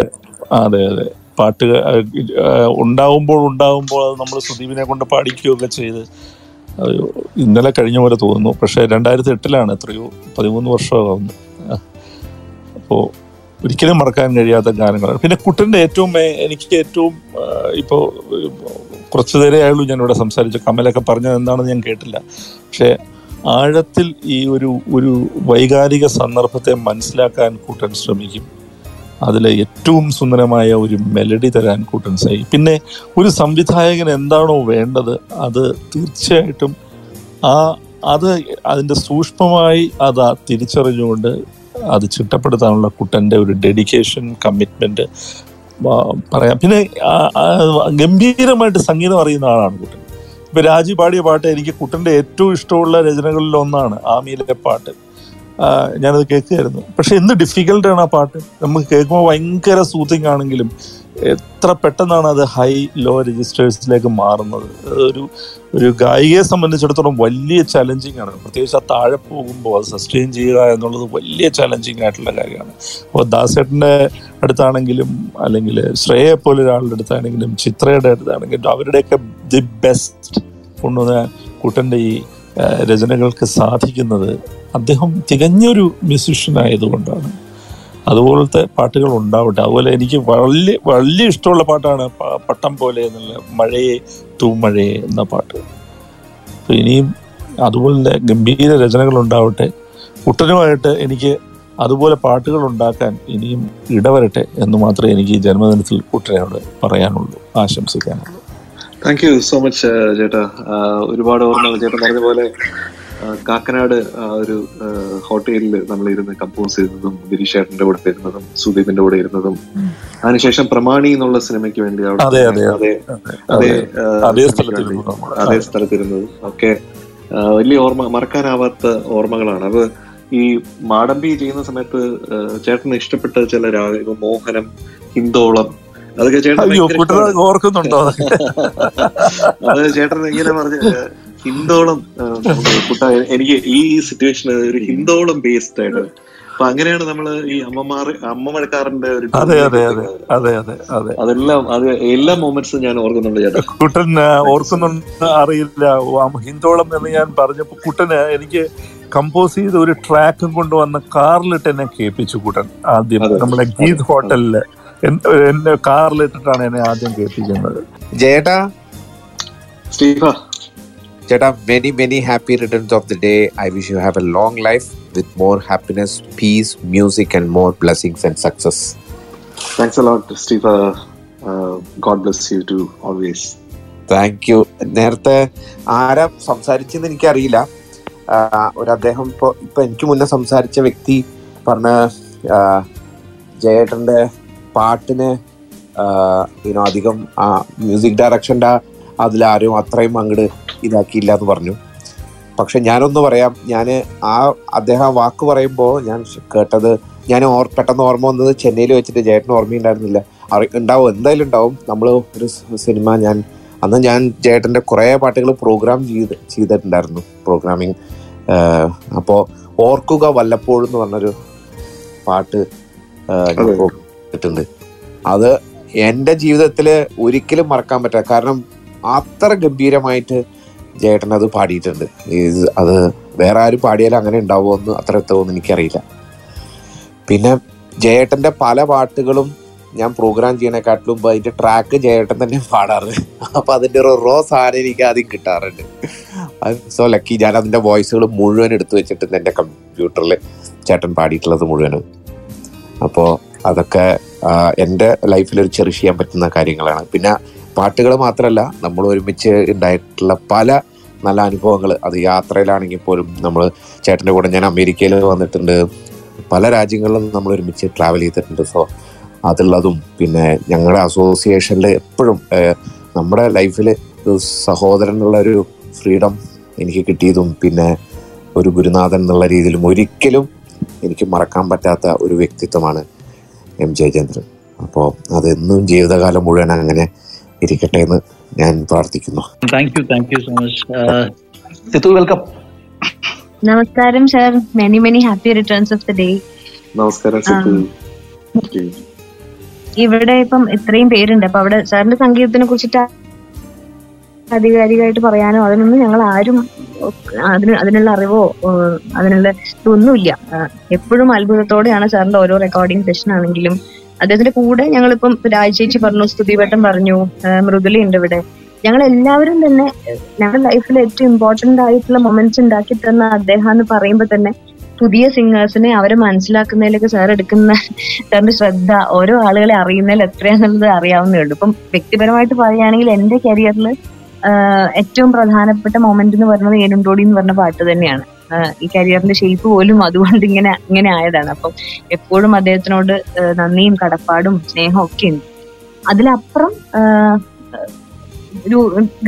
അതെ അതെ. പാട്ട് ഉണ്ടാവുമ്പോൾ ഉണ്ടാവുമ്പോൾ അത് നമ്മൾ സുദീപിനെ കൊണ്ട് പാടിക്കുകയൊക്കെ ചെയ്ത് ഇന്നലെ കഴിഞ്ഞ പോലെ തോന്നുന്നു. പക്ഷേ രണ്ടായിരത്തി എട്ടിലാണ് എത്രയോ പതിമൂന്ന് വർഷമാകുന്നു അപ്പോൾ ഒരിക്കലും മറക്കാൻ കഴിയാത്ത ഗാനങ്ങളാണ്. പിന്നെ കുട്ടന്റെ ഏറ്റവും എനിക്ക് ഏറ്റവും ഇപ്പോൾ കുറച്ചു നേരേ ആയുള്ളൂ ഞാൻ ഇവിടെ സംസാരിച്ചു കമലൊക്കെ പറഞ്ഞത് എന്താണെന്ന് ഞാൻ കേട്ടില്ല. പക്ഷേ ആഴത്തിൽ ഈ ഒരു ഒരു വൈകാരിക സന്ദർഭത്തെ മനസ്സിലാക്കാൻ കൂട്ടൻ ശ്രമിക്കും. അതിൽ ഏറ്റവും സുന്ദരമായ ഒരു മെലഡി തരാൻ കൂട്ടൻ സൈ പിന്നെ ഒരു സംവിധായകൻ എന്താണോ വേണ്ടത് അത് തീർച്ചയായിട്ടും ആ അത് അതിന്റെ സൂക്ഷ്മമായി അത് തിരിച്ചറിഞ്ഞുകൊണ്ട് അത് ചിട്ടപ്പെടുത്താനുള്ള കുട്ടന്റെ ഒരു ഡെഡിക്കേഷൻ കമ്മിറ്റ്മെന്റ് പറയാം. പിന്നെ ഗംഭീരമായിട്ട് സംഗീതം അറിയുന്ന ആളാണ് കുട്ടൻ. ഇപ്പം രാജി പാടിയ പാട്ട് എനിക്ക് കുട്ടന്റെ ഏറ്റവും ഇഷ്ടമുള്ള രചനകളിൽ ഒന്നാണ് ആമിയിലെ പാട്ട്. ഞാനത് കേൾക്കുകയായിരുന്നു. പക്ഷെ എന്ത് ഡിഫിക്കൽട്ടാണ് ആ പാട്ട്? നമുക്ക് കേൾക്കുമ്പോൾ ഭയങ്കര സൂത്തിങ് ആണെങ്കിലും എത്ര പെട്ടെന്നാണ് അത് ഹൈ ലോ രജിസ്റ്റേഴ്സിലേക്ക് മാറുന്നത്? ഒരു ഒരു ഗായികയെ സംബന്ധിച്ചിടത്തോളം വലിയ ചലഞ്ചിങ് ആണ്. പ്രത്യേകിച്ച് ആ താഴെ പോകുമ്പോൾ അത് സസ്റ്റെയിൻ ചെയ്യുക എന്നുള്ളത് വലിയ ചലഞ്ചിങ് ആയിട്ടുള്ള കാര്യമാണ്. അപ്പോൾ ദാസേട്ടന്റെ അടുത്താണെങ്കിലും അല്ലെങ്കിൽ ശ്രേയെ പോലെ ഒരാളുടെ അടുത്താണെങ്കിലും ചിത്രയുടെ അടുത്താണെങ്കിലും അവരുടെയൊക്കെ ദി ബെസ്റ്റ് കൊണ്ടുവന്ന കുട്ടന്റെ ഈ രചനകൾക്ക് സാധിക്കുന്നത് അദ്ദേഹം തികഞ്ഞൊരു മ്യൂസിഷ്യൻ ആയതുകൊണ്ടാണ്. അതുപോലത്തെ പാട്ടുകൾ ഉണ്ടാവട്ടെ. അതുപോലെ എനിക്ക് വലിയ വലിയ ഇഷ്ടമുള്ള പാട്ടാണ് പട്ടം പോലെ എന്നുള്ള മഴയെ തൂമഴയെ എന്ന പാട്ട്. അപ്പോൾ ഇനിയും അതുപോലെ ഗംഭീര രചനകൾ ഉണ്ടാവട്ടെ. കുട്ടനുമായിട്ട് എനിക്ക് അതുപോലെ പാട്ടുകൾ ഉണ്ടാക്കാൻ ഇനിയും ഇടവരട്ടെ എന്ന് മാത്രമേ എനിക്ക് ഈ ജന്മദിനത്തിൽ കുട്ടനോട് പറയാനുള്ളൂ. ആശംസിക്കാനുള്ളൂ താങ്ക് യു സോ മച്ച് ചേട്ടാ. ഒരുപാട് ഓർമ്മകൾ ചേട്ടൻ പറഞ്ഞ പോലെ കാക്കനാട് ഒരു ഹോട്ടലിൽ നമ്മൾ ഇരുന്ന് കമ്പോസ് ചെയ്തതും ഗിരീഷേട്ടന്റെ കൂടെ ഇരുന്നതും സുദീപിന്റെ കൂടെ ഇരുന്നതും. അതിനുശേഷം പ്രമാണി എന്നുള്ള സിനിമയ്ക്ക് വേണ്ടി അവിടെ അതെ, അതെ. സ്ഥലത്തിരുന്നതും. ഒക്കെ വലിയ ഓർമ്മ മറക്കാനാവാത്ത ഓർമ്മകളാണ്. അത് ഈ മാടമ്പി ചെയ്യുന്ന സമയത്ത് ചേട്ടന് ഇഷ്ടപ്പെട്ട ചില രാഗം മോഹനം ഹിന്ദോളം അതൊക്കെ ചേട്ടൻ ഓർക്കുന്നുണ്ടോ അത്? ചേട്ടൻ എങ്ങനെ പറഞ്ഞ ഹിന്ദോളം എനിക്ക് ഈ സിറ്റുവേഷൻ ഒരു ഹിന്ദോളം ബേസ്ഡ് ആയിട്ട്. അപ്പൊ അങ്ങനെയാണ് നമ്മൾ ഈ അമ്മമാർ അമ്മമഴക്കാരന്റെ ഒരു അതെ അതെ അതെ അതെ അതെ അതെ. അതെല്ലാം അത് എല്ലാ മൊമെന്റ്സും ഞാൻ ഓർക്കുന്നുണ്ട് ചേട്ടാ. കുട്ടൻ ഓർക്കുന്നുണ്ട് അറിയില്ല. ഹിന്ദോളം എന്ന് ഞാൻ പറഞ്ഞപ്പോ കുട്ടന് എനിക്ക് കമ്പോസ് ചെയ്ത ഒരു ട്രാക്കും കൊണ്ടുവന്ന കാറിലിട്ട് എന്നെ കേൾപ്പിച്ചു കൂട്ടൻ ആദ്യം. നമ്മുടെ ഗീത് ഹോട്ടലിൽ. എന്റെ എന്നെ കാറിലിട്ടിട്ടാണ് എന്നെ ആദ്യം കേൾപ്പിക്കുന്നത്. ജേട്ടാ? സ്റ്റീഫ. ചേട്ടാ many many happy returns of the day I wish you have a long life with more happiness peace music and more blessings and success thanks a lot God bless you too always thank you നേരത്തെ ആരാ സംസാരിച്ചെന്ന് എനിക്കറിയില്ല. ഒരു അദ്ദേഹം ഇപ്പോൾ ഇപ്പൊ എനിക്ക് മുന്നേ സംസാരിച്ച വ്യക്തി പറഞ്ഞ ജയേട്ടന്റെ ജയേട്ടന്റെ പാട്ടിന് ഇനോ അധികം മ്യൂസിക് ഡയറക്ഷന്റെ അതിലാരും അത്രയും അങ്ങോട്ട് ഇതാക്കിയില്ല എന്ന് പറഞ്ഞു. പക്ഷെ ഞാനൊന്ന് പറയാം ഞാൻ ആ അദ്ദേഹം വാക്ക് പറയുമ്പോൾ ഞാൻ കേട്ടത് ഞാൻ ഓർ പെട്ടെന്ന് ഓർമ്മ വന്നത് ചെന്നൈയിൽ വെച്ചിട്ട് ജയേട്ടന് ഓർമ്മയുണ്ടായിരുന്നില്ല. അറി ഉണ്ടാവും എന്തായാലും ഉണ്ടാവും. നമ്മൾ ഒരു സിനിമ ഞാൻ അന്ന് ഞാൻ ജയേട്ടന്റെ കുറേ പാട്ടുകൾ പ്രോഗ്രാം ചെയ്ത് ചെയ്തിട്ടുണ്ടായിരുന്നു പ്രോഗ്രാമിങ് അപ്പോൾ ഓർക്കുക വല്ലപ്പോഴും എന്ന് പറഞ്ഞൊരു പാട്ട് കിട്ടുന്നുണ്ട് അതെ. program ചെയ്തിട്ടുണ്ട് അത് എന്റെ ജീവിതത്തിൽ ഒരിക്കലും മറക്കാൻ പറ്റില്ല. കാരണം അത്ര ഗംഭീരമായിട്ട് ജയേട്ടൻ അത് പാടിയിട്ടുണ്ട് അത് വേറെ ആരും പാടിയാലും അങ്ങനെ ഉണ്ടാവുമോ എന്ന് അത്ര എത്തുമെന്ന് എനിക്കറിയില്ല. പിന്നെ ജയേട്ടന്റെ പല പാട്ടുകളും ഞാൻ പ്രോഗ്രാം ചെയ്യണേക്കാട്ടിലും അതിന്റെ ട്രാക്ക് ജയേട്ടൻ തന്നെ പാടാറ്. അപ്പം അതിന്റെ ഒരു റോ സാധനം എനിക്ക് ആദ്യം കിട്ടാറുണ്ട്. സോ ലക്കി ഞാൻ അതിന്റെ വോയിസുകൾ മുഴുവൻ എടുത്തു വെച്ചിട്ടുണ്ട് എന്റെ കമ്പ്യൂട്ടറിൽ ചേട്ടൻ പാടിയിട്ടുള്ളത് മുഴുവനും. അപ്പോൾ അതൊക്കെ എന്റെ ലൈഫിൽ ഒരു ചെറിഷ് ചെയ്യാൻ പറ്റുന്ന കാര്യങ്ങളാണ്. പിന്നെ പാട്ടുകൾ മാത്രമല്ല നമ്മൾ ഒരുമിച്ച് ഉണ്ടായിട്ടുള്ള പല നല്ല അനുഭവങ്ങൾ. അത് യാത്രയിലാണെങ്കിൽ പോലും നമ്മൾ ചേട്ടന്റെ കൂടെ ഞാൻ അമേരിക്കയിൽ വന്നിട്ടുണ്ട്. പല രാജ്യങ്ങളിലും നമ്മൾ ഒരുമിച്ച് ട്രാവൽ ചെയ്തിട്ടുണ്ട്. സോ അതുള്ളതും പിന്നെ ഞങ്ങളുടെ അസോസിയേഷനിൽ എപ്പോഴും നമ്മുടെ ലൈഫിൽ എന്നുള്ള ഒരു ഫ്രീഡം എനിക്ക് കിട്ടിയതും പിന്നെ ഒരു ഗുരുനാഥൻ എന്നുള്ള രീതിയിലും ഒരിക്കലും എനിക്ക് മറക്കാൻ പറ്റാത്ത ഒരു വ്യക്തിത്വമാണ് എം. ജയചന്ദ്രൻ. അപ്പോൾ അതെന്നും ജീവിതകാലം മുഴുവൻ അങ്ങനെ ഇരിക്കട്ടെ എന്ന് ഞാൻ പ്രാർത്ഥിക്കുന്നു. Thank you thank you so much welcome നമസ്കാരം sir many many happy returns of the day നമസ്കാരം സിത്തു ഇവിടെ ഇപ്പം ഇത്രയും പേരുണ്ട്. അപ്പൊ അവിടെ സാറിന്റെ സംഗീതത്തിനെ കുറിച്ചിട്ട് ആധികാരികമായിട്ട് പറയാനോ? അതിനൊന്നും ഞങ്ങൾ ആരും അതിന് അതിനുള്ള അറിവോ അതിനുള്ള ഇതൊന്നുമില്ല. എപ്പോഴും അത്ഭുതത്തോടെയാണ് സാറിന്റെ ഓരോ റെക്കോർഡിംഗ് സെഷൻ ആണെങ്കിലും അദ്ദേഹത്തിന്റെ കൂടെ ഞങ്ങളിപ്പം രാജേച്ചി പറഞ്ഞു സ്തുതിവട്ടം പറഞ്ഞു മൃദുലി ഉണ്ട് ഇവിടെ. ഞങ്ങൾ എല്ലാവരും തന്നെ ഞങ്ങളുടെ ലൈഫിൽ ഏറ്റവും ഇമ്പോർട്ടന്റ് ആയിട്ടുള്ള മൊമെന്റ്സ് ഉണ്ടാക്കി തന്ന അദ്ദേഹം എന്ന് പറയുമ്പോൾ തന്നെ പുതിയ സിംഗേഴ്സിനെ അവരെ മനസ്സിലാക്കുന്നതിലേക്ക് സാർ എടുക്കുന്ന സാറിന്റെ ശ്രദ്ധ ഓരോ ആളുകളെ അറിയുന്നതിൽ എത്രയാണെന്നുള്ളത് അറിയാവുന്നേ ഉള്ളൂ. ഇപ്പം വ്യക്തിപരമായിട്ട് പറയുകയാണെങ്കിൽ എന്റെ കരിയറിൽ ഏറ്റവും പ്രധാനപ്പെട്ട മൊമെന്റ് എന്ന് പറയുന്നത് ഏനുണ്ടോടി എന്ന് പറഞ്ഞ പാട്ട് തന്നെയാണ്. ഈ കരിയറിന്റെ ഷേപ്പ് പോലും അതുകൊണ്ട് ഇങ്ങനെ ഇങ്ങനെ ആയതാണ്. അപ്പം എപ്പോഴും അദ്ദേഹത്തിനോട് നന്ദിയും കടപ്പാടും സ്നേഹവും ഒക്കെ ഉണ്ട്. അതിലപ്പുറം ഒരു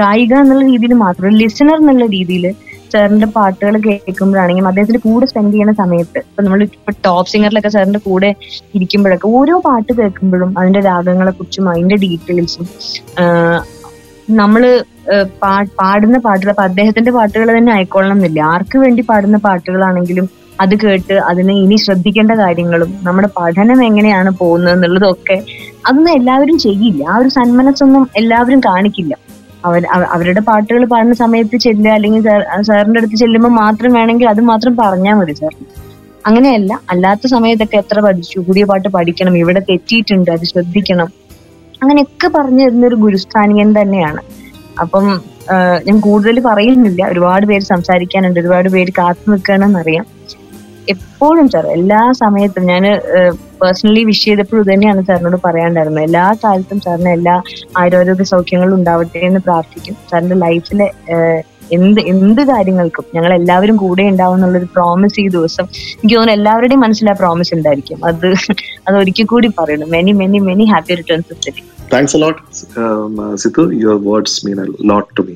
ഗായിക എന്നുള്ള രീതിയിൽ മാത്രം ലിസണർ എന്നുള്ള രീതിയിൽ സാറിന്റെ പാട്ടുകൾ കേൾക്കുമ്പോഴാണെങ്കിലും അദ്ദേഹത്തിന്റെ കൂടെ സ്പെൻഡ് ചെയ്യുന്ന സമയത്ത് ഇപ്പൊ നമ്മൾ ഇപ്പൊ ടോപ്പ് സിംഗറിലൊക്കെ സാറിന്റെ കൂടെ ഇരിക്കുമ്പോഴൊക്കെ ഓരോ പാട്ട് കേൾക്കുമ്പോഴും അതിന്റെ രാഗങ്ങളെ കുറിച്ചും അതിന്റെ ഡീറ്റെയിൽസും പാ- പാടുന്ന പാട്ടുകൾ അപ്പൊ അദ്ദേഹത്തിന്റെ പാട്ടുകൾ തന്നെ ആയിക്കൊള്ളണം എന്നില്ല ആർക്ക് വേണ്ടി പാടുന്ന പാട്ടുകളാണെങ്കിലും അത് കേട്ട് അതിനെ ഇനി ശ്രദ്ധിക്കേണ്ട കാര്യങ്ങളും നമ്മുടെ പഠനം എങ്ങനെയാണ് പോകുന്നത് എന്നുള്ളതൊക്കെ അതൊന്നും എല്ലാവരും ചെയ്യില്ല. ആ ഒരു സന്മനസ്സൊന്നും എല്ലാവരും കാണിക്കില്ല. അവർ അവരുടെ പാട്ടുകൾ പാടുന്ന സമയത്ത് ചെല്ലുക അല്ലെങ്കിൽ സാറിന്റെ അടുത്ത് ചെല്ലുമ്പോൾ മാത്രം വേണമെങ്കിൽ അത് മാത്രം പറഞ്ഞാൽ മതി സാർ. അങ്ങനെയല്ല അല്ലാത്ത സമയത്തൊക്കെ എത്ര പഠിച്ചു പുതിയ പാട്ട് പഠിക്കണം ഇവിടെ തെറ്റിയിട്ടുണ്ട് അത് ശ്രദ്ധിക്കണം. അങ്ങനെയൊക്കെ പറഞ്ഞു തരുന്ന ഒരു ഗുരുസ്ഥാനികൻ തന്നെയാണ്. അപ്പം ഞാൻ കൂടുതൽ പറയുന്നില്ല. ഒരുപാട് പേര് സംസാരിക്കാനുണ്ട്. ഒരുപാട് പേര് കാത്തു നിൽക്കണമെന്നറിയാം എപ്പോഴും സാർ എല്ലാ സമയത്തും ഞാൻ പേഴ്സണലി വിഷ് ചെയ്തപ്പോഴും തന്നെയാണ് സാറിനോട് പറയാണ്ടായിരുന്നത് എല്ലാ കാലത്തും സാറിന് എല്ലാ ആരോഗ്യ സൗഖ്യങ്ങളും ഉണ്ടാവട്ടെ എന്ന് പ്രാർത്ഥിക്കും. സാറിന്റെ ലൈഫിലെ എന്ത് എന്ത് കാര്യങ്ങൾക്കും ഞങ്ങൾ എല്ലാവരും കൂടെ ഉണ്ടാവും എന്നുള്ളൊരു പ്രോമിസ് ഈ ദിവസം എനിക്ക് തോന്നുന്നു എല്ലാവരുടെയും മനസ്സിൽ ആ പ്രോമിസ് ഉണ്ടായിരിക്കും. അത് അത് ഒരിക്കൽ കൂടി പറയുന്നു many many many happy returns of the day thanks Sithu your words mean lot to me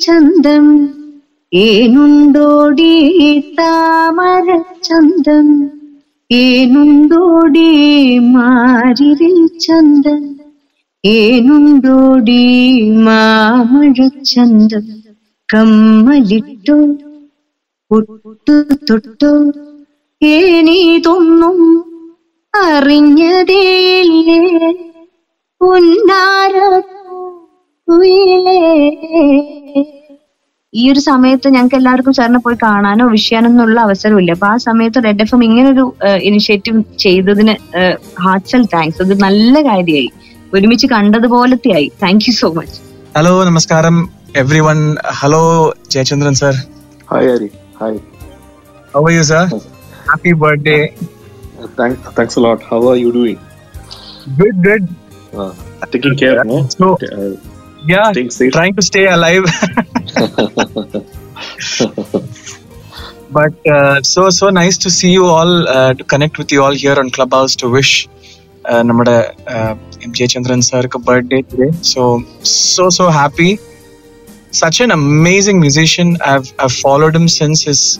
ചന്തം ഏനുണ്ടോടി താമര ചന്തം ഏനുണ്ടോടി മാരിരിൽ ചന്തം ഏനുണ്ടോടി മാമഴ ചന്തം കമ്മലിട്ടോ? ഒട്ടു തൊട്ടോ? ഏനീതൊന്നും അറിഞ്ഞതേയില്ലേ? ഈ ഒരു സമയത്ത് ഞങ്ങൾക്ക് എല്ലാവർക്കും സാറിനെ പോയി കാണാനോ വിഷയാനോ എന്നുള്ള അവസരമില്ല. അപ്പൊ ആ സമയത്ത് റെഡ് എഫ് എം ഇങ്ങനൊരു ഇനിഷ്യേറ്റീവ് ചെയ്തതിന് ഹാർട്ട്സൽ താങ്ക്സ് അത് നല്ല കാര്യമായി. ഒരുമിച്ച് കണ്ടതുപോലത്തെ ആയി thank you so much hello നമസ്കാരം everyone hello Jayachandran sir hi Hari hi how are you sir happy birthday thanks a lot how are you doing good good taking care no So, yeah, trying to stay alive. but uh, so so nice to see you all, uh, to connect with you all here on Clubhouse to wish uh, നമ്മുടെ M.J. Chandran sir birthday today. So, so, so happy. Such an amazing musician. I've, I've followed him since his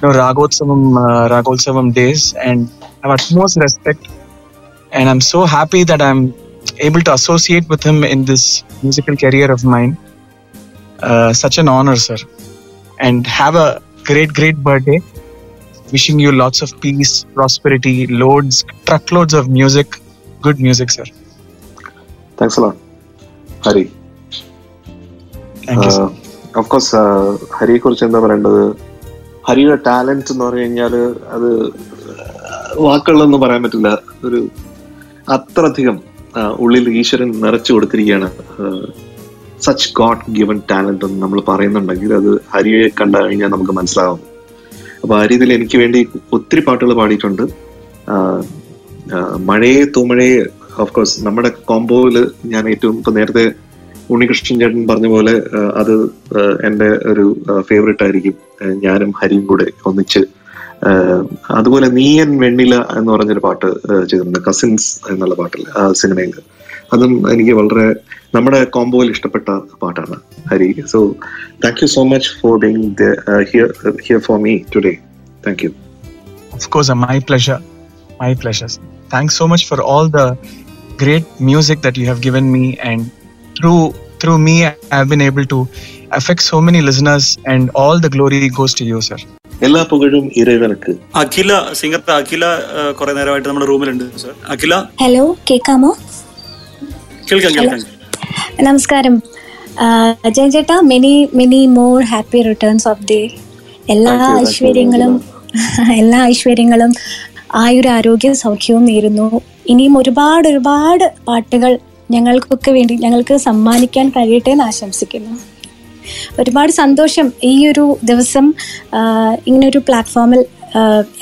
you know, Ragotsavam, uh, Ragotsavam days and I have utmost respect. And I'm so happy that I'm able to associate with him in this musical career of mine. Uh, such an honor, sir. And have a great, great birthday. Wishing you lots of peace, prosperity, loads, truckloads of music. Good music, sir. Thanks a lot Hari of course you, of course ഹരിയെ കുറിച്ച് എന്താ പറയേണ്ടത്? ഹരിയുടെ talent എന്ന് പറഞ്ഞു കഴിഞ്ഞാൽ അത് വാക്കുകളൊന്നും പറയാൻ പറ്റില്ല. ഒരു അത്രധികം ആ, ഉള്ളിൽ ഈശ്വരൻ നിറച്ചു കൊടുത്തിരിക്കുകയാണ്. സച്ച് ഗോഡ് ഗിവൺ ടാലന്റ് എന്ന് നമ്മൾ പറയുന്നുണ്ടെങ്കിൽ അത് ഹരിയെ കണ്ടു കഴിഞ്ഞാൽ നമുക്ക് മനസ്സിലാവും. അപ്പൊ ആ രീതിയിൽ എനിക്ക് വേണ്ടി ഒത്തിരി പാട്ടുകൾ പാടിയിട്ടുണ്ട്. ആ, മഴയെ തൂമഴയെ ഓഫ് കോഴ്സ് നമ്മുടെ കോംബോയിൽ ഞാൻ ഏറ്റവും ഇപ്പൊ നേരത്തെ ഉണ്ണികൃഷ്ണൻ ചേട്ടൻ പറഞ്ഞ പോലെ അത് എന്റെ ഒരു ഫേവറേറ്റ് ആയിരിക്കും ഞാനും ഹരിയും കൂടെ ഒന്നിച്ച്. അതുപോലെ നീയൻ വെണ്ണില എന്ന് പറഞ്ഞൊരു പാട്ട് ചെയ്തിട്ടുണ്ട്. കസിൻസ് എന്നുള്ള പാട്ടിൽ സിനിമയിൽ. അതും എനിക്ക് വളരെ നമ്മുടെ കോംബോയിൽ ഇഷ്ടപ്പെട്ട പാട്ടാണ് Hari. So thank you so much for being here for me today thank you Of course, my. My pleasure. സോ Thanks so much for all the great music that you have given me, and through through me, I have been able to affect so many listeners, and all the glory goes to you, sir. എല്ലാ പുകഴും ഇறைവനുക്ക് അഖില singer അഖില കുറെ നേരമായിട്ട് നമ്മുടെ റൂമിലുണ്ട് sir അഖില hello കേൾക്കാമോ കേൾക്കാം കേൾക്കാം നമസ്കാരം അജയൻ ചേട്ടാ many many more happy returns of day എല്ലാ ഐശ്വര്യങ്ങളും എല്ലാ ഐശ്വര്യങ്ങളും ആയുരാരോഗ്യ സൗഖ്യവും നേരുന്നു ഇനിയും ഒരുപാട് ഒരുപാട് പാട്ടുകൾ ഞങ്ങൾക്കൊക്കെ വേണ്ടി ഞങ്ങൾക്ക് സമ്മാനിക്കാൻ കഴിയട്ടെ എന്ന് ആശംസിക്കുന്നു. ഒരുപാട് സന്തോഷം ഈ ഒരു ദിവസം ഇങ്ങനൊരു പ്ലാറ്റ്ഫോമിൽ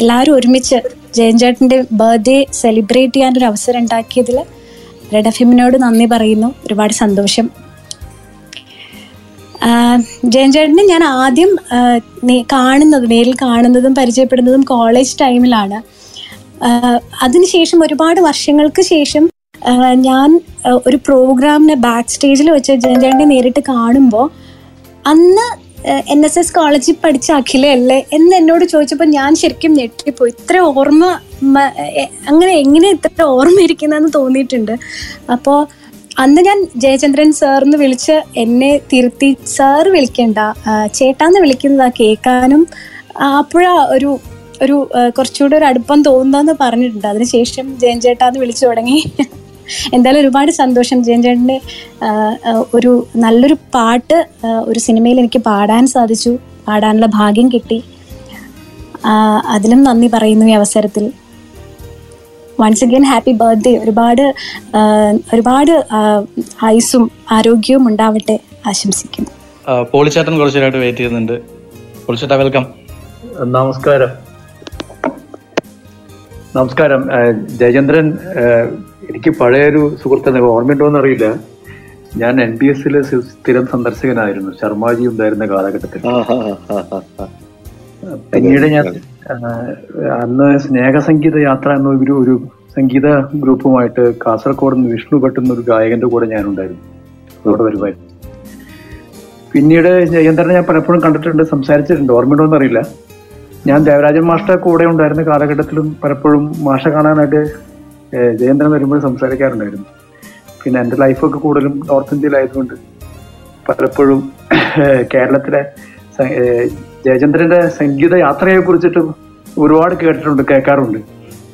എല്ലാവരും ഒരുമിച്ച് ജയൻചേട്ടന്റെ ബർത്ത്ഡേ സെലിബ്രേറ്റ് ചെയ്യാൻ ഒരു അവസരം ഉണ്ടാക്കിയതിൽ റെഡ് എഫിമിനോട് നന്ദി പറയുന്നു. ഒരുപാട് സന്തോഷം. ജയൻചേട്ടനെ ഞാൻ ആദ്യം കാണുന്നത് നേരിൽ കാണുന്നതും പരിചയപ്പെടുന്നതും കോളേജ് ടൈമിലാണ് അതിനുശേഷം ഒരുപാട് വർഷങ്ങൾക്ക് ശേഷം ഞാൻ ഒരു പ്രോഗ്രാമിനെ ബാക്ക് സ്റ്റേജിൽ വെച്ച് ജയൻ ചേട്ടനെ നേരിട്ട് കാണുമ്പോൾ അന്ന് എൻ എസ് എസ് കോളേജിൽ പഠിച്ച അഖിലയല്ലേ എന്ന് എന്നോട് ചോദിച്ചപ്പോൾ ഞാൻ ശരിക്കും ഞെട്ടിപ്പോയി. ഇത്ര ഓർമ്മ അങ്ങനെ എങ്ങനെ ഇത്ര ഓർമ്മ ഇരിക്കുന്നതെന്ന് തോന്നിയിട്ടുണ്ട്. അപ്പോൾ അന്ന് ഞാൻ ജയചന്ദ്രൻ സാറിന്ന് വിളിച്ച് എന്നെ തിരുത്തി സാർ വിളിക്കണ്ട ചേട്ടാന്ന് വിളിക്കുന്നതാ കേൾക്കാനും അപ്പോഴാ ഒരു ഒരു കുറച്ചുകൂടെ ഒരു അടുപ്പം തോന്നുന്നതെന്ന് പറഞ്ഞിട്ടുണ്ട്. അതിനുശേഷം ജയൻ ചേട്ടാന്ന് വിളിച്ചു തുടങ്ങി. എന്തായാലും ഒരുപാട് സന്തോഷം. ജയൻ ചേട്ടന്റെ ആ, ആ, ഒരു നല്ലൊരു പാട്ട് ഒരു സിനിമയിൽ എനിക്ക് പാടാൻ സാധിച്ചു. പാടാനുള്ള ഭാഗ്യം കിട്ടി. അതിലും നന്ദി പറയുന്നു ഈ അവസരത്തിൽ. വൺസ് അഗെയിൻ ഹാപ്പി ബർത്ത്ഡേ ഒരുപാട് ഒരുപാട് ആയുസും ആയുസ്സും ആരോഗ്യവും ഉണ്ടാവട്ടെ ആശംസിക്കുന്നു. പോളിച്ചേട്ടൻ കുറച്ചു നേരമായിട്ട് വെയിറ്റ് ചെയ്യുന്നുണ്ട്. പോളിച്ചേട്ടാ വെൽക്കം നമസ്കാരം. നമസ്കാരം. ജയചന്ദ്രൻ എനിക്ക് പഴയൊരു സുഹൃത്തിനെ ഓർമ്മയുണ്ടോ എന്നറിയില്ല ഞാൻ എൻ ബി എസിലെ സ്ഥിരം സന്ദർശകനായിരുന്നു. ശർമാജി ഉണ്ടായിരുന്ന കാലഘട്ടത്തിൽ. പിന്നീട് ഞാൻ അന്ന് സ്നേഹസംഗീത യാത്ര എന്ന ഒരു ഒരു സംഗീത ഗ്രൂപ്പുമായിട്ട് കാസർഗോഡ് നിന്ന് വിഷ്ണു ഭട്ട് എന്നൊരു ഗായകന്റെ കൂടെ ഞാനുണ്ടായിരുന്നു. അവിടെ വരുമായിരുന്നു. പിന്നീട് ജയചന്ദ്രനെ ഞാൻ പലപ്പോഴും കണ്ടിട്ടുണ്ട് സംസാരിച്ചിട്ടുണ്ട്. ഓർമ്മയുണ്ടോ എന്നറിയില്ല ഞാൻ ദേവരാജൻ മാഷ്ട കൂടെ ഉണ്ടായിരുന്ന കാലഘട്ടത്തിലും പലപ്പോഴും മാഷ കാണാനായിട്ട് ഏഹ്, ജയേന്ദ്രൻ വരുമ്പോൾ സംസാരിക്കാറുണ്ടായിരുന്നു. പിന്നെ എന്റെ ലൈഫൊക്കെ കൂടുതലും നോർത്ത് ഇന്ത്യയിലായതുകൊണ്ട് പലപ്പോഴും കേരളത്തിലെ ജയചന്ദ്രന്റെ സംഗീത യാത്രയെ കുറിച്ചിട്ട് ഒരുപാട് കേട്ടിട്ടുണ്ട് കേൾക്കാറുണ്ട്.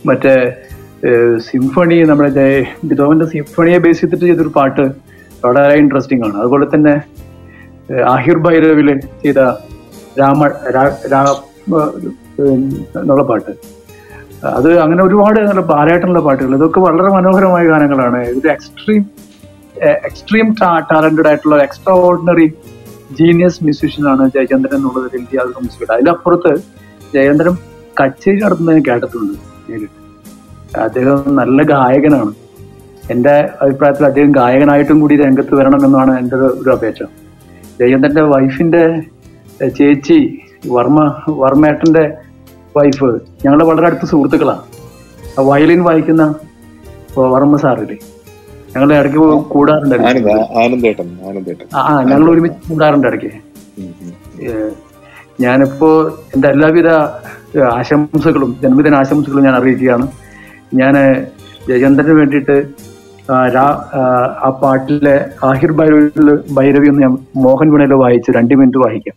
മറ്റേ സിംഫണി നമ്മുടെ ജയ- ബിതോവന്റെ സിംഫണിയെ ബേസ് ചെയ്തിട്ട് ചെയ്തൊരു പാട്ട് വളരെ ഇൻട്രസ്റ്റിംഗ് ആണ്. അതുപോലെ തന്നെ ആഹിർ ഭൈരവിൽ ചെയ്ത രാമ എന്നുള്ള പാട്ട്. അത് അങ്ങനെ ഒരുപാട് നല്ല ബാലേട്ടനുള്ള പാട്ടുകൾ. ഇതൊക്കെ വളരെ മനോഹരമായ ഗാനങ്ങളാണ്. ഇത് എക്സ്ട്രീം എക്സ്ട്രീം ടാലന്റഡ് ആയിട്ടുള്ള എക്സ്ട്രാ ഓർഡിനറി ജീനിയസ് മ്യൂസീഷ്യനാണ് ജയചന്ദ്രൻ എന്നുള്ളത് യാതൊരു സംശയമില്ല അതിലപ്പുറത്ത് ജയചന്ദ്രൻ കച്ചേരി നടത്തുന്നതിന് കേട്ടിട്ടുണ്ട് നേരിട്ട്. അദ്ദേഹം നല്ല ഗായകനാണ്. എന്റെ അഭിപ്രായത്തിൽ അദ്ദേഹം ഗായകനായിട്ടും കൂടി രംഗത്ത് വരണം എന്നാണ് എന്റെ ഒരു- അപേക്ഷ. ജയചന്ദ്രന്റെ വൈഫിന്റെ ചേച്ചി വർമ്മ വർമ്മേട്ടന്റെ വൈഫ് ഞങ്ങൾ വളരെ അടുത്ത സുഹൃത്തുക്കളാണ് ആ വയലിൻ വായിക്കുന്ന വർമ്മ സാറില്ലേ. ഞങ്ങൾ ഇടയ്ക്ക് കൂടാറുണ്ട് ആ ഞങ്ങൾ ഒരുമിച്ച് കൂടാറുണ്ട് ഇടയ്ക്ക്. ഞാനിപ്പോ എന്റെ എല്ലാവിധ ആശംസകളും ജന്മദിന ആശംസകളും ഞാൻ അറിയിക്കുകയാണ്. ഞാൻ ജയചന്ദ്രന് വേണ്ടിയിട്ട് ആ പാട്ടിലെ ആഹിർ ഭൈരവിൽ ഭൈരവി ഒന്ന് ഞാൻ മോഹൻ വിണയിൽ വായിച്ച് രണ്ട് മിനിറ്റ് വായിക്കാം.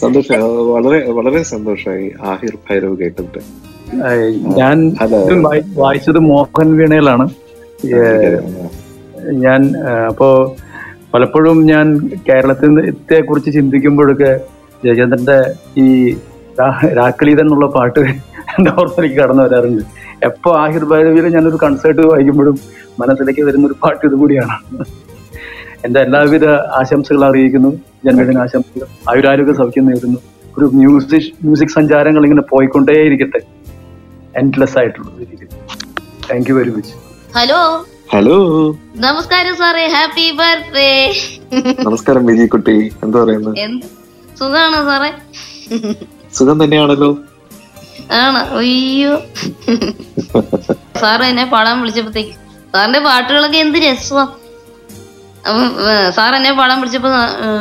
സന്തോഷം. വളരെ വളരെ സന്തോഷമായി ആഹിർ ഭൈരവ് കേട്ടിട്ട്. ഞാൻ വായിച്ചത് മോഹൻ വീണയിലാണ് ഞാൻ അപ്പോ പലപ്പോഴും ഞാൻ കേരളത്തെ കുറിച്ച് ചിന്തിക്കുമ്പോഴൊക്കെ ജയചന്ദ്രന്റെ ഈ രാക്കളീത എന്നുള്ള പാട്ട് എന്റെ ഓർമ്മയിലേക്ക് കടന്നു വരാറുണ്ട്. എപ്പോ ആഹിർ ഭൈരവിയിൽ ഞാനൊരു കൺസേർട്ട് വായിക്കുമ്പോഴും മനസ്സിലേക്ക് വരുന്ന ഒരു പാട്ട് ഇതുകൂടിയാണ്. എന്റെ എല്ലാവിധ ആശംസകൾ അറിയിക്കുന്നു. ജന്മദിന ആശംസകൾ. ആയുരാരോഗ്യ സൗഖ്യം നേരുന്നു. ഒരു മ്യൂസിക് മ്യൂസിക് സഞ്ചാരങ്ങൾ ഇങ്ങനെ പോയിക്കൊണ്ടേയിരിക്കട്ടെ. എൻഡ്ലെസ് ആയിട്ടുള്ള രീതിയിൽ. Thank you very much hello hello നമസ്കാരം സാറേ. ഹാപ്പി ബർത്ത്ഡേ നമസ്കാരം വിജി കുട്ടി. എന്താ പറയുന്നത് സുഖാണോ സാറേ? സുഖം തന്നെയാണല്ലോ. ആണ്? അയ്യോ. സാറ് എന്നെ പാടാൻ വിളിച്ചപ്പോഴത്തേക്ക്. സാറിന്റെ പാട്ടുകളൊക്കെ എന്ത് രസമാ. സാർ എന്നെ പാടാൻ പിടിച്ചപ്പോ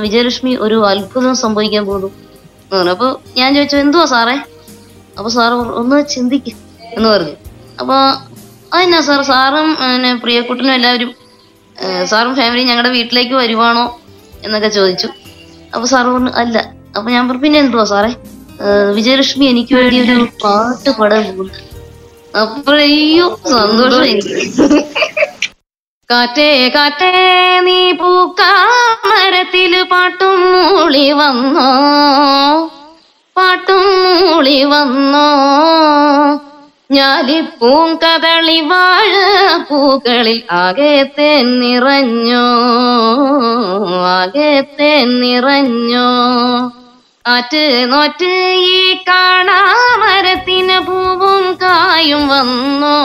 വിജയലക്ഷ്മി ഒരു അത്ഭുതം സംഭവിക്കാൻ പോകുന്നു എന്ന് പറഞ്ഞു. അപ്പൊ ഞാൻ ചോദിച്ചു എന്തുവാ സാറേ? അപ്പൊ സാർ ഒന്ന് ചിന്തിക്ക് എന്ന് പറഞ്ഞു. അപ്പൊ അതെന്നാ സാർ? സാറും പിന്നെ പ്രിയക്കുട്ടനും എല്ലാവരും സാറും ഫാമിലി ഞങ്ങളുടെ വീട്ടിലേക്ക് വരുവാണോ എന്നൊക്കെ ചോദിച്ചു. അപ്പൊ സാർ പറഞ്ഞു അല്ല. അപ്പൊ ഞാൻ പറഞ്ഞു പിന്നെ എന്തുവാ സാറേ? വിജയലക്ഷ്മി എനിക്ക് വേണ്ടി ഒരു പാട്ട് പാടാൻ പോകുന്നു. അപ്പോഴയ്യോ സന്തോഷം കാറ്റേ കാറ്റേ നീ പൂക്കാമരത്തിൽ പാട്ടും മൂളി വന്നോ? പാട്ടും മൂളി വന്നോ? ഞാലിപ്പൂം കദളി വാഴ പൂക്കളിൽ ആകെ തേൻ നിറഞ്ഞോ? ആകെ തേൻ നിറഞ്ഞോ? കാറ്റ് നോറ്റ് ഈ കാണാമരത്തിന് പൂവും കായും വന്നോ?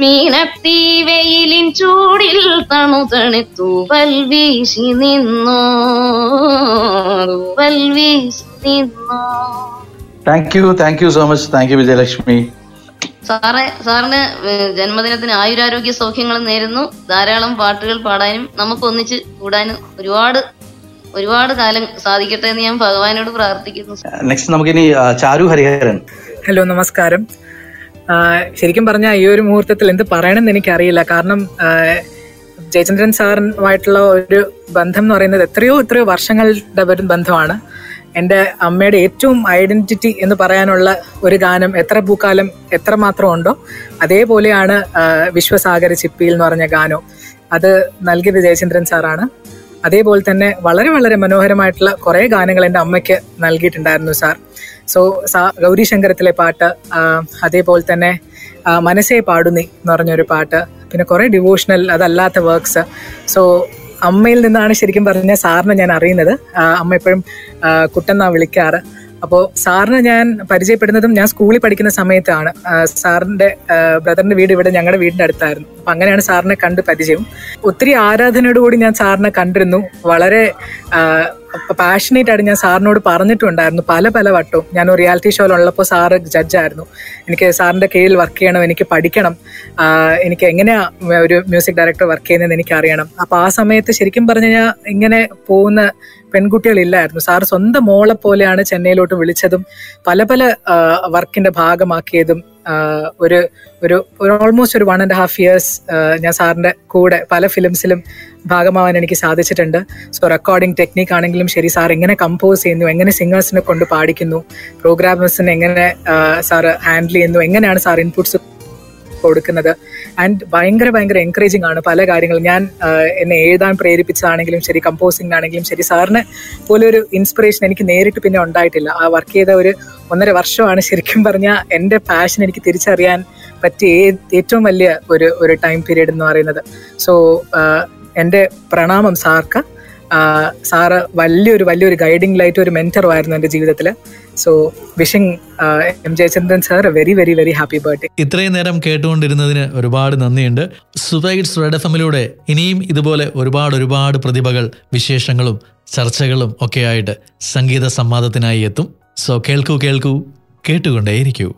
മീനത്തി വെയിലിൻ ചൂടിൽ തണുതണി തൂവൽ വീശി നിന്നോ. തൂവൽ വീശി നിന്നോ. Thank you thank you so much thank you Vijayalakshmi സാറെ സാറിന് ജന്മദിനത്തിന് ആയുരാരോഗ്യ സൗഖ്യങ്ങൾ നേരുന്നു. ധാരാളം പാട്ടുകൾ പാടാനും നമുക്ക് ഒന്നിച്ച് കൂടാനും ഒരുപാട് ഒരുപാട് കാലം സാധിക്കട്ടെ എന്ന് ഞാൻ ഭഗവാനോട് പ്രാർത്ഥിക്കുന്നു. നെക്സ്റ്റ് നമുക്കിനി ചാരു ഹരിഹരൻ. ഹലോ നമസ്കാരം. ശരിക്കും പറഞ്ഞാൽ ഈ ഒരു മുഹൂർത്തത്തിൽ എന്ത് പറയണമെന്ന് എനിക്കറിയില്ല. കാരണം ജയചന്ദ്രൻ സാറുമായിട്ടുള്ള ഒരു ബന്ധം എന്ന് പറയുന്നത് എത്രയോ എത്രയോ വർഷങ്ങളുടെ ഒരു ബന്ധമാണ്. എന്റെ അമ്മയുടെ ഏറ്റവും ഐഡന്റിറ്റി എന്ന് പറയാനുള്ള ഒരു ഗാനം എത്ര പൂക്കാലം എത്ര മാത്രം ഉണ്ടോ അതേപോലെയാണ് വിശ്വസാഗര ചിപ്പിയിൽ എന്ന് പറഞ്ഞ ഗാനം അത് നൽകിയത് ജയചന്ദ്രൻ സാറാണ്. അതേപോലെ തന്നെ വളരെ വളരെ മനോഹരമായിട്ടുള്ള കുറേ ഗാനങ്ങൾ എന്റെ അമ്മയ്ക്ക് നൽകിയിട്ടുണ്ടായിരുന്നു സാർ. സോ സാ ഗൗരി ശങ്കരത്തിലെ പാട്ട് അതേപോലെ തന്നെ മനസ്സേ പാടുന്നി എന്ന് പറഞ്ഞൊരു പാട്ട് പിന്നെ കുറേ ഡിവോഷണൽ അതല്ലാത്ത വർക്ക്സ് സോ അമ്മയിൽ നിന്നാണ് ശരിക്കും പറഞ്ഞ സാറിനെ ഞാൻ അറിയുന്നത്. അമ്മ എപ്പോഴും കുട്ടെന്നാണ് വിളിക്കാറ്. അപ്പോൾ സാറിനെ ഞാൻ പരിചയപ്പെടുന്നതും ഞാൻ സ്കൂളിൽ പഠിക്കുന്ന സമയത്താണ്. സാറിന്റെ ബ്രദറിന്റെ വീട് ഇവിടെ ഞങ്ങളുടെ വീടിന്റെ അടുത്തായിരുന്നു. അപ്പം അങ്ങനെയാണ് സാറിനെ കണ്ട് പരിചയം. ഒത്തിരി ആരാധനയോടുകൂടി ഞാൻ സാറിനെ കണ്ടിരുന്നു. വളരെ പാഷനേറ്റ് ആയിട്ട് ഞാൻ സാറിനോട് പറഞ്ഞിട്ടുണ്ടായിരുന്നു പല പല വട്ടവും. ഞാൻ ഒരു റിയാലിറ്റി ഷോയിലുള്ളപ്പോൾ സാറ് ജഡ്ജായിരുന്നു എനിക്ക് സാറിന്റെ കീഴിൽ വർക്ക് ചെയ്യണം എനിക്ക് പഠിക്കണം. എനിക്ക് എങ്ങനെയാണ് ഒരു മ്യൂസിക് ഡയറക്ടർ വർക്ക് ചെയ്യുന്നതെന്ന് എനിക്ക് അറിയണം അപ്പോൾ ആ സമയത്ത് ശരിക്കും പറഞ്ഞു കഴിഞ്ഞാൽ ഇങ്ങനെ പോകുന്ന പെൺകുട്ടികളില്ലായിരുന്നു സാർ സ്വന്തം മോളെ പോലെയാണ് ചെന്നൈയിലോട്ട് വിളിച്ചതും പല പല വർക്കിന്റെ ഭാഗമാക്കിയതും ഒരു ഒരു ഓൾമോസ്റ്റ് ഒരു വൺ ആൻഡ് ഹാഫ് ഇയേഴ്സ് ഞാൻ സാറിന്റെ കൂടെ പല ഫിലിംസിലും ഭാഗമാവാൻ എനിക്ക് സാധിച്ചിട്ടുണ്ട്. സോ റെക്കോർഡിംഗ് ടെക്നീക്ക് ആണെങ്കിലും ശരി സാർ എങ്ങനെ കമ്പോസ് ചെയ്യുന്നു എങ്ങനെ സിംഗേഴ്സിനെ കൊണ്ട് പാടിക്കുന്നു പ്രോഗ്രാമേഴ്സിനെ എങ്ങനെ സാർ ഹാൻഡിൽ ചെയ്യുന്നു എങ്ങനെയാണ് സാർ ഇൻപുട്സ് കൊടുക്കുന്നത്. ആൻഡ് ഭയങ്കര ഭയങ്കര എൻകറേജിങ് ആണ് പല കാര്യങ്ങളും. ഞാൻ എന്നെ എഴുതാൻ പ്രേരിപ്പിച്ചതാണെങ്കിലും ശരി കമ്പോസിംഗ് ആണെങ്കിലും ശരി സാറിനെ പോലെ ഒരു ഇൻസ്പിറേഷൻ എനിക്ക് നേരിട്ട് പിന്നെ ഉണ്ടായിട്ടില്ല. ആ വർക്ക് ചെയ്ത ഒരു ഒന്നര വർഷമാണ് ശരിക്കും പറഞ്ഞാൽ എന്റെ പാഷൻ എനിക്ക് തിരിച്ചറിയാൻ പറ്റിയ ഏറ്റവും വലിയ ഒരു ഒരു ടൈം പീരീഡ് എന്ന് പറയുന്നത്. സോ എന്റെ പ്രണാമം സാർക്ക്. സാറ് വലിയൊരു വലിയൊരു ഗൈഡിങ് ലൈറ്റ് ഒരു മെന്ററും ആയിരുന്നു എന്റെ ജീവിതത്തിൽ so wishing M Jayachandran sir very very very happy birthday ഇത്രയും നേരം കേട്ടുകൊണ്ടിരുന്നതിന് ഒരുപാട് നന്ദിയുണ്ട്. സുബൈറ്റ്സ് റെഡ് എഫ് എമ്മിലൂടെ ഇനിയും ഇതുപോലെ ഒരുപാട് ഒരുപാട് പ്രതിഭകൾ വിശേഷങ്ങളും ചർച്ചകളും ഒക്കെയായിട്ട് സംഗീത സംവാദത്തിനായി എത്തും. സോ കേൾക്കൂ കേൾക്കൂ കേട്ടുകൊണ്ടേയിരിക്കൂ.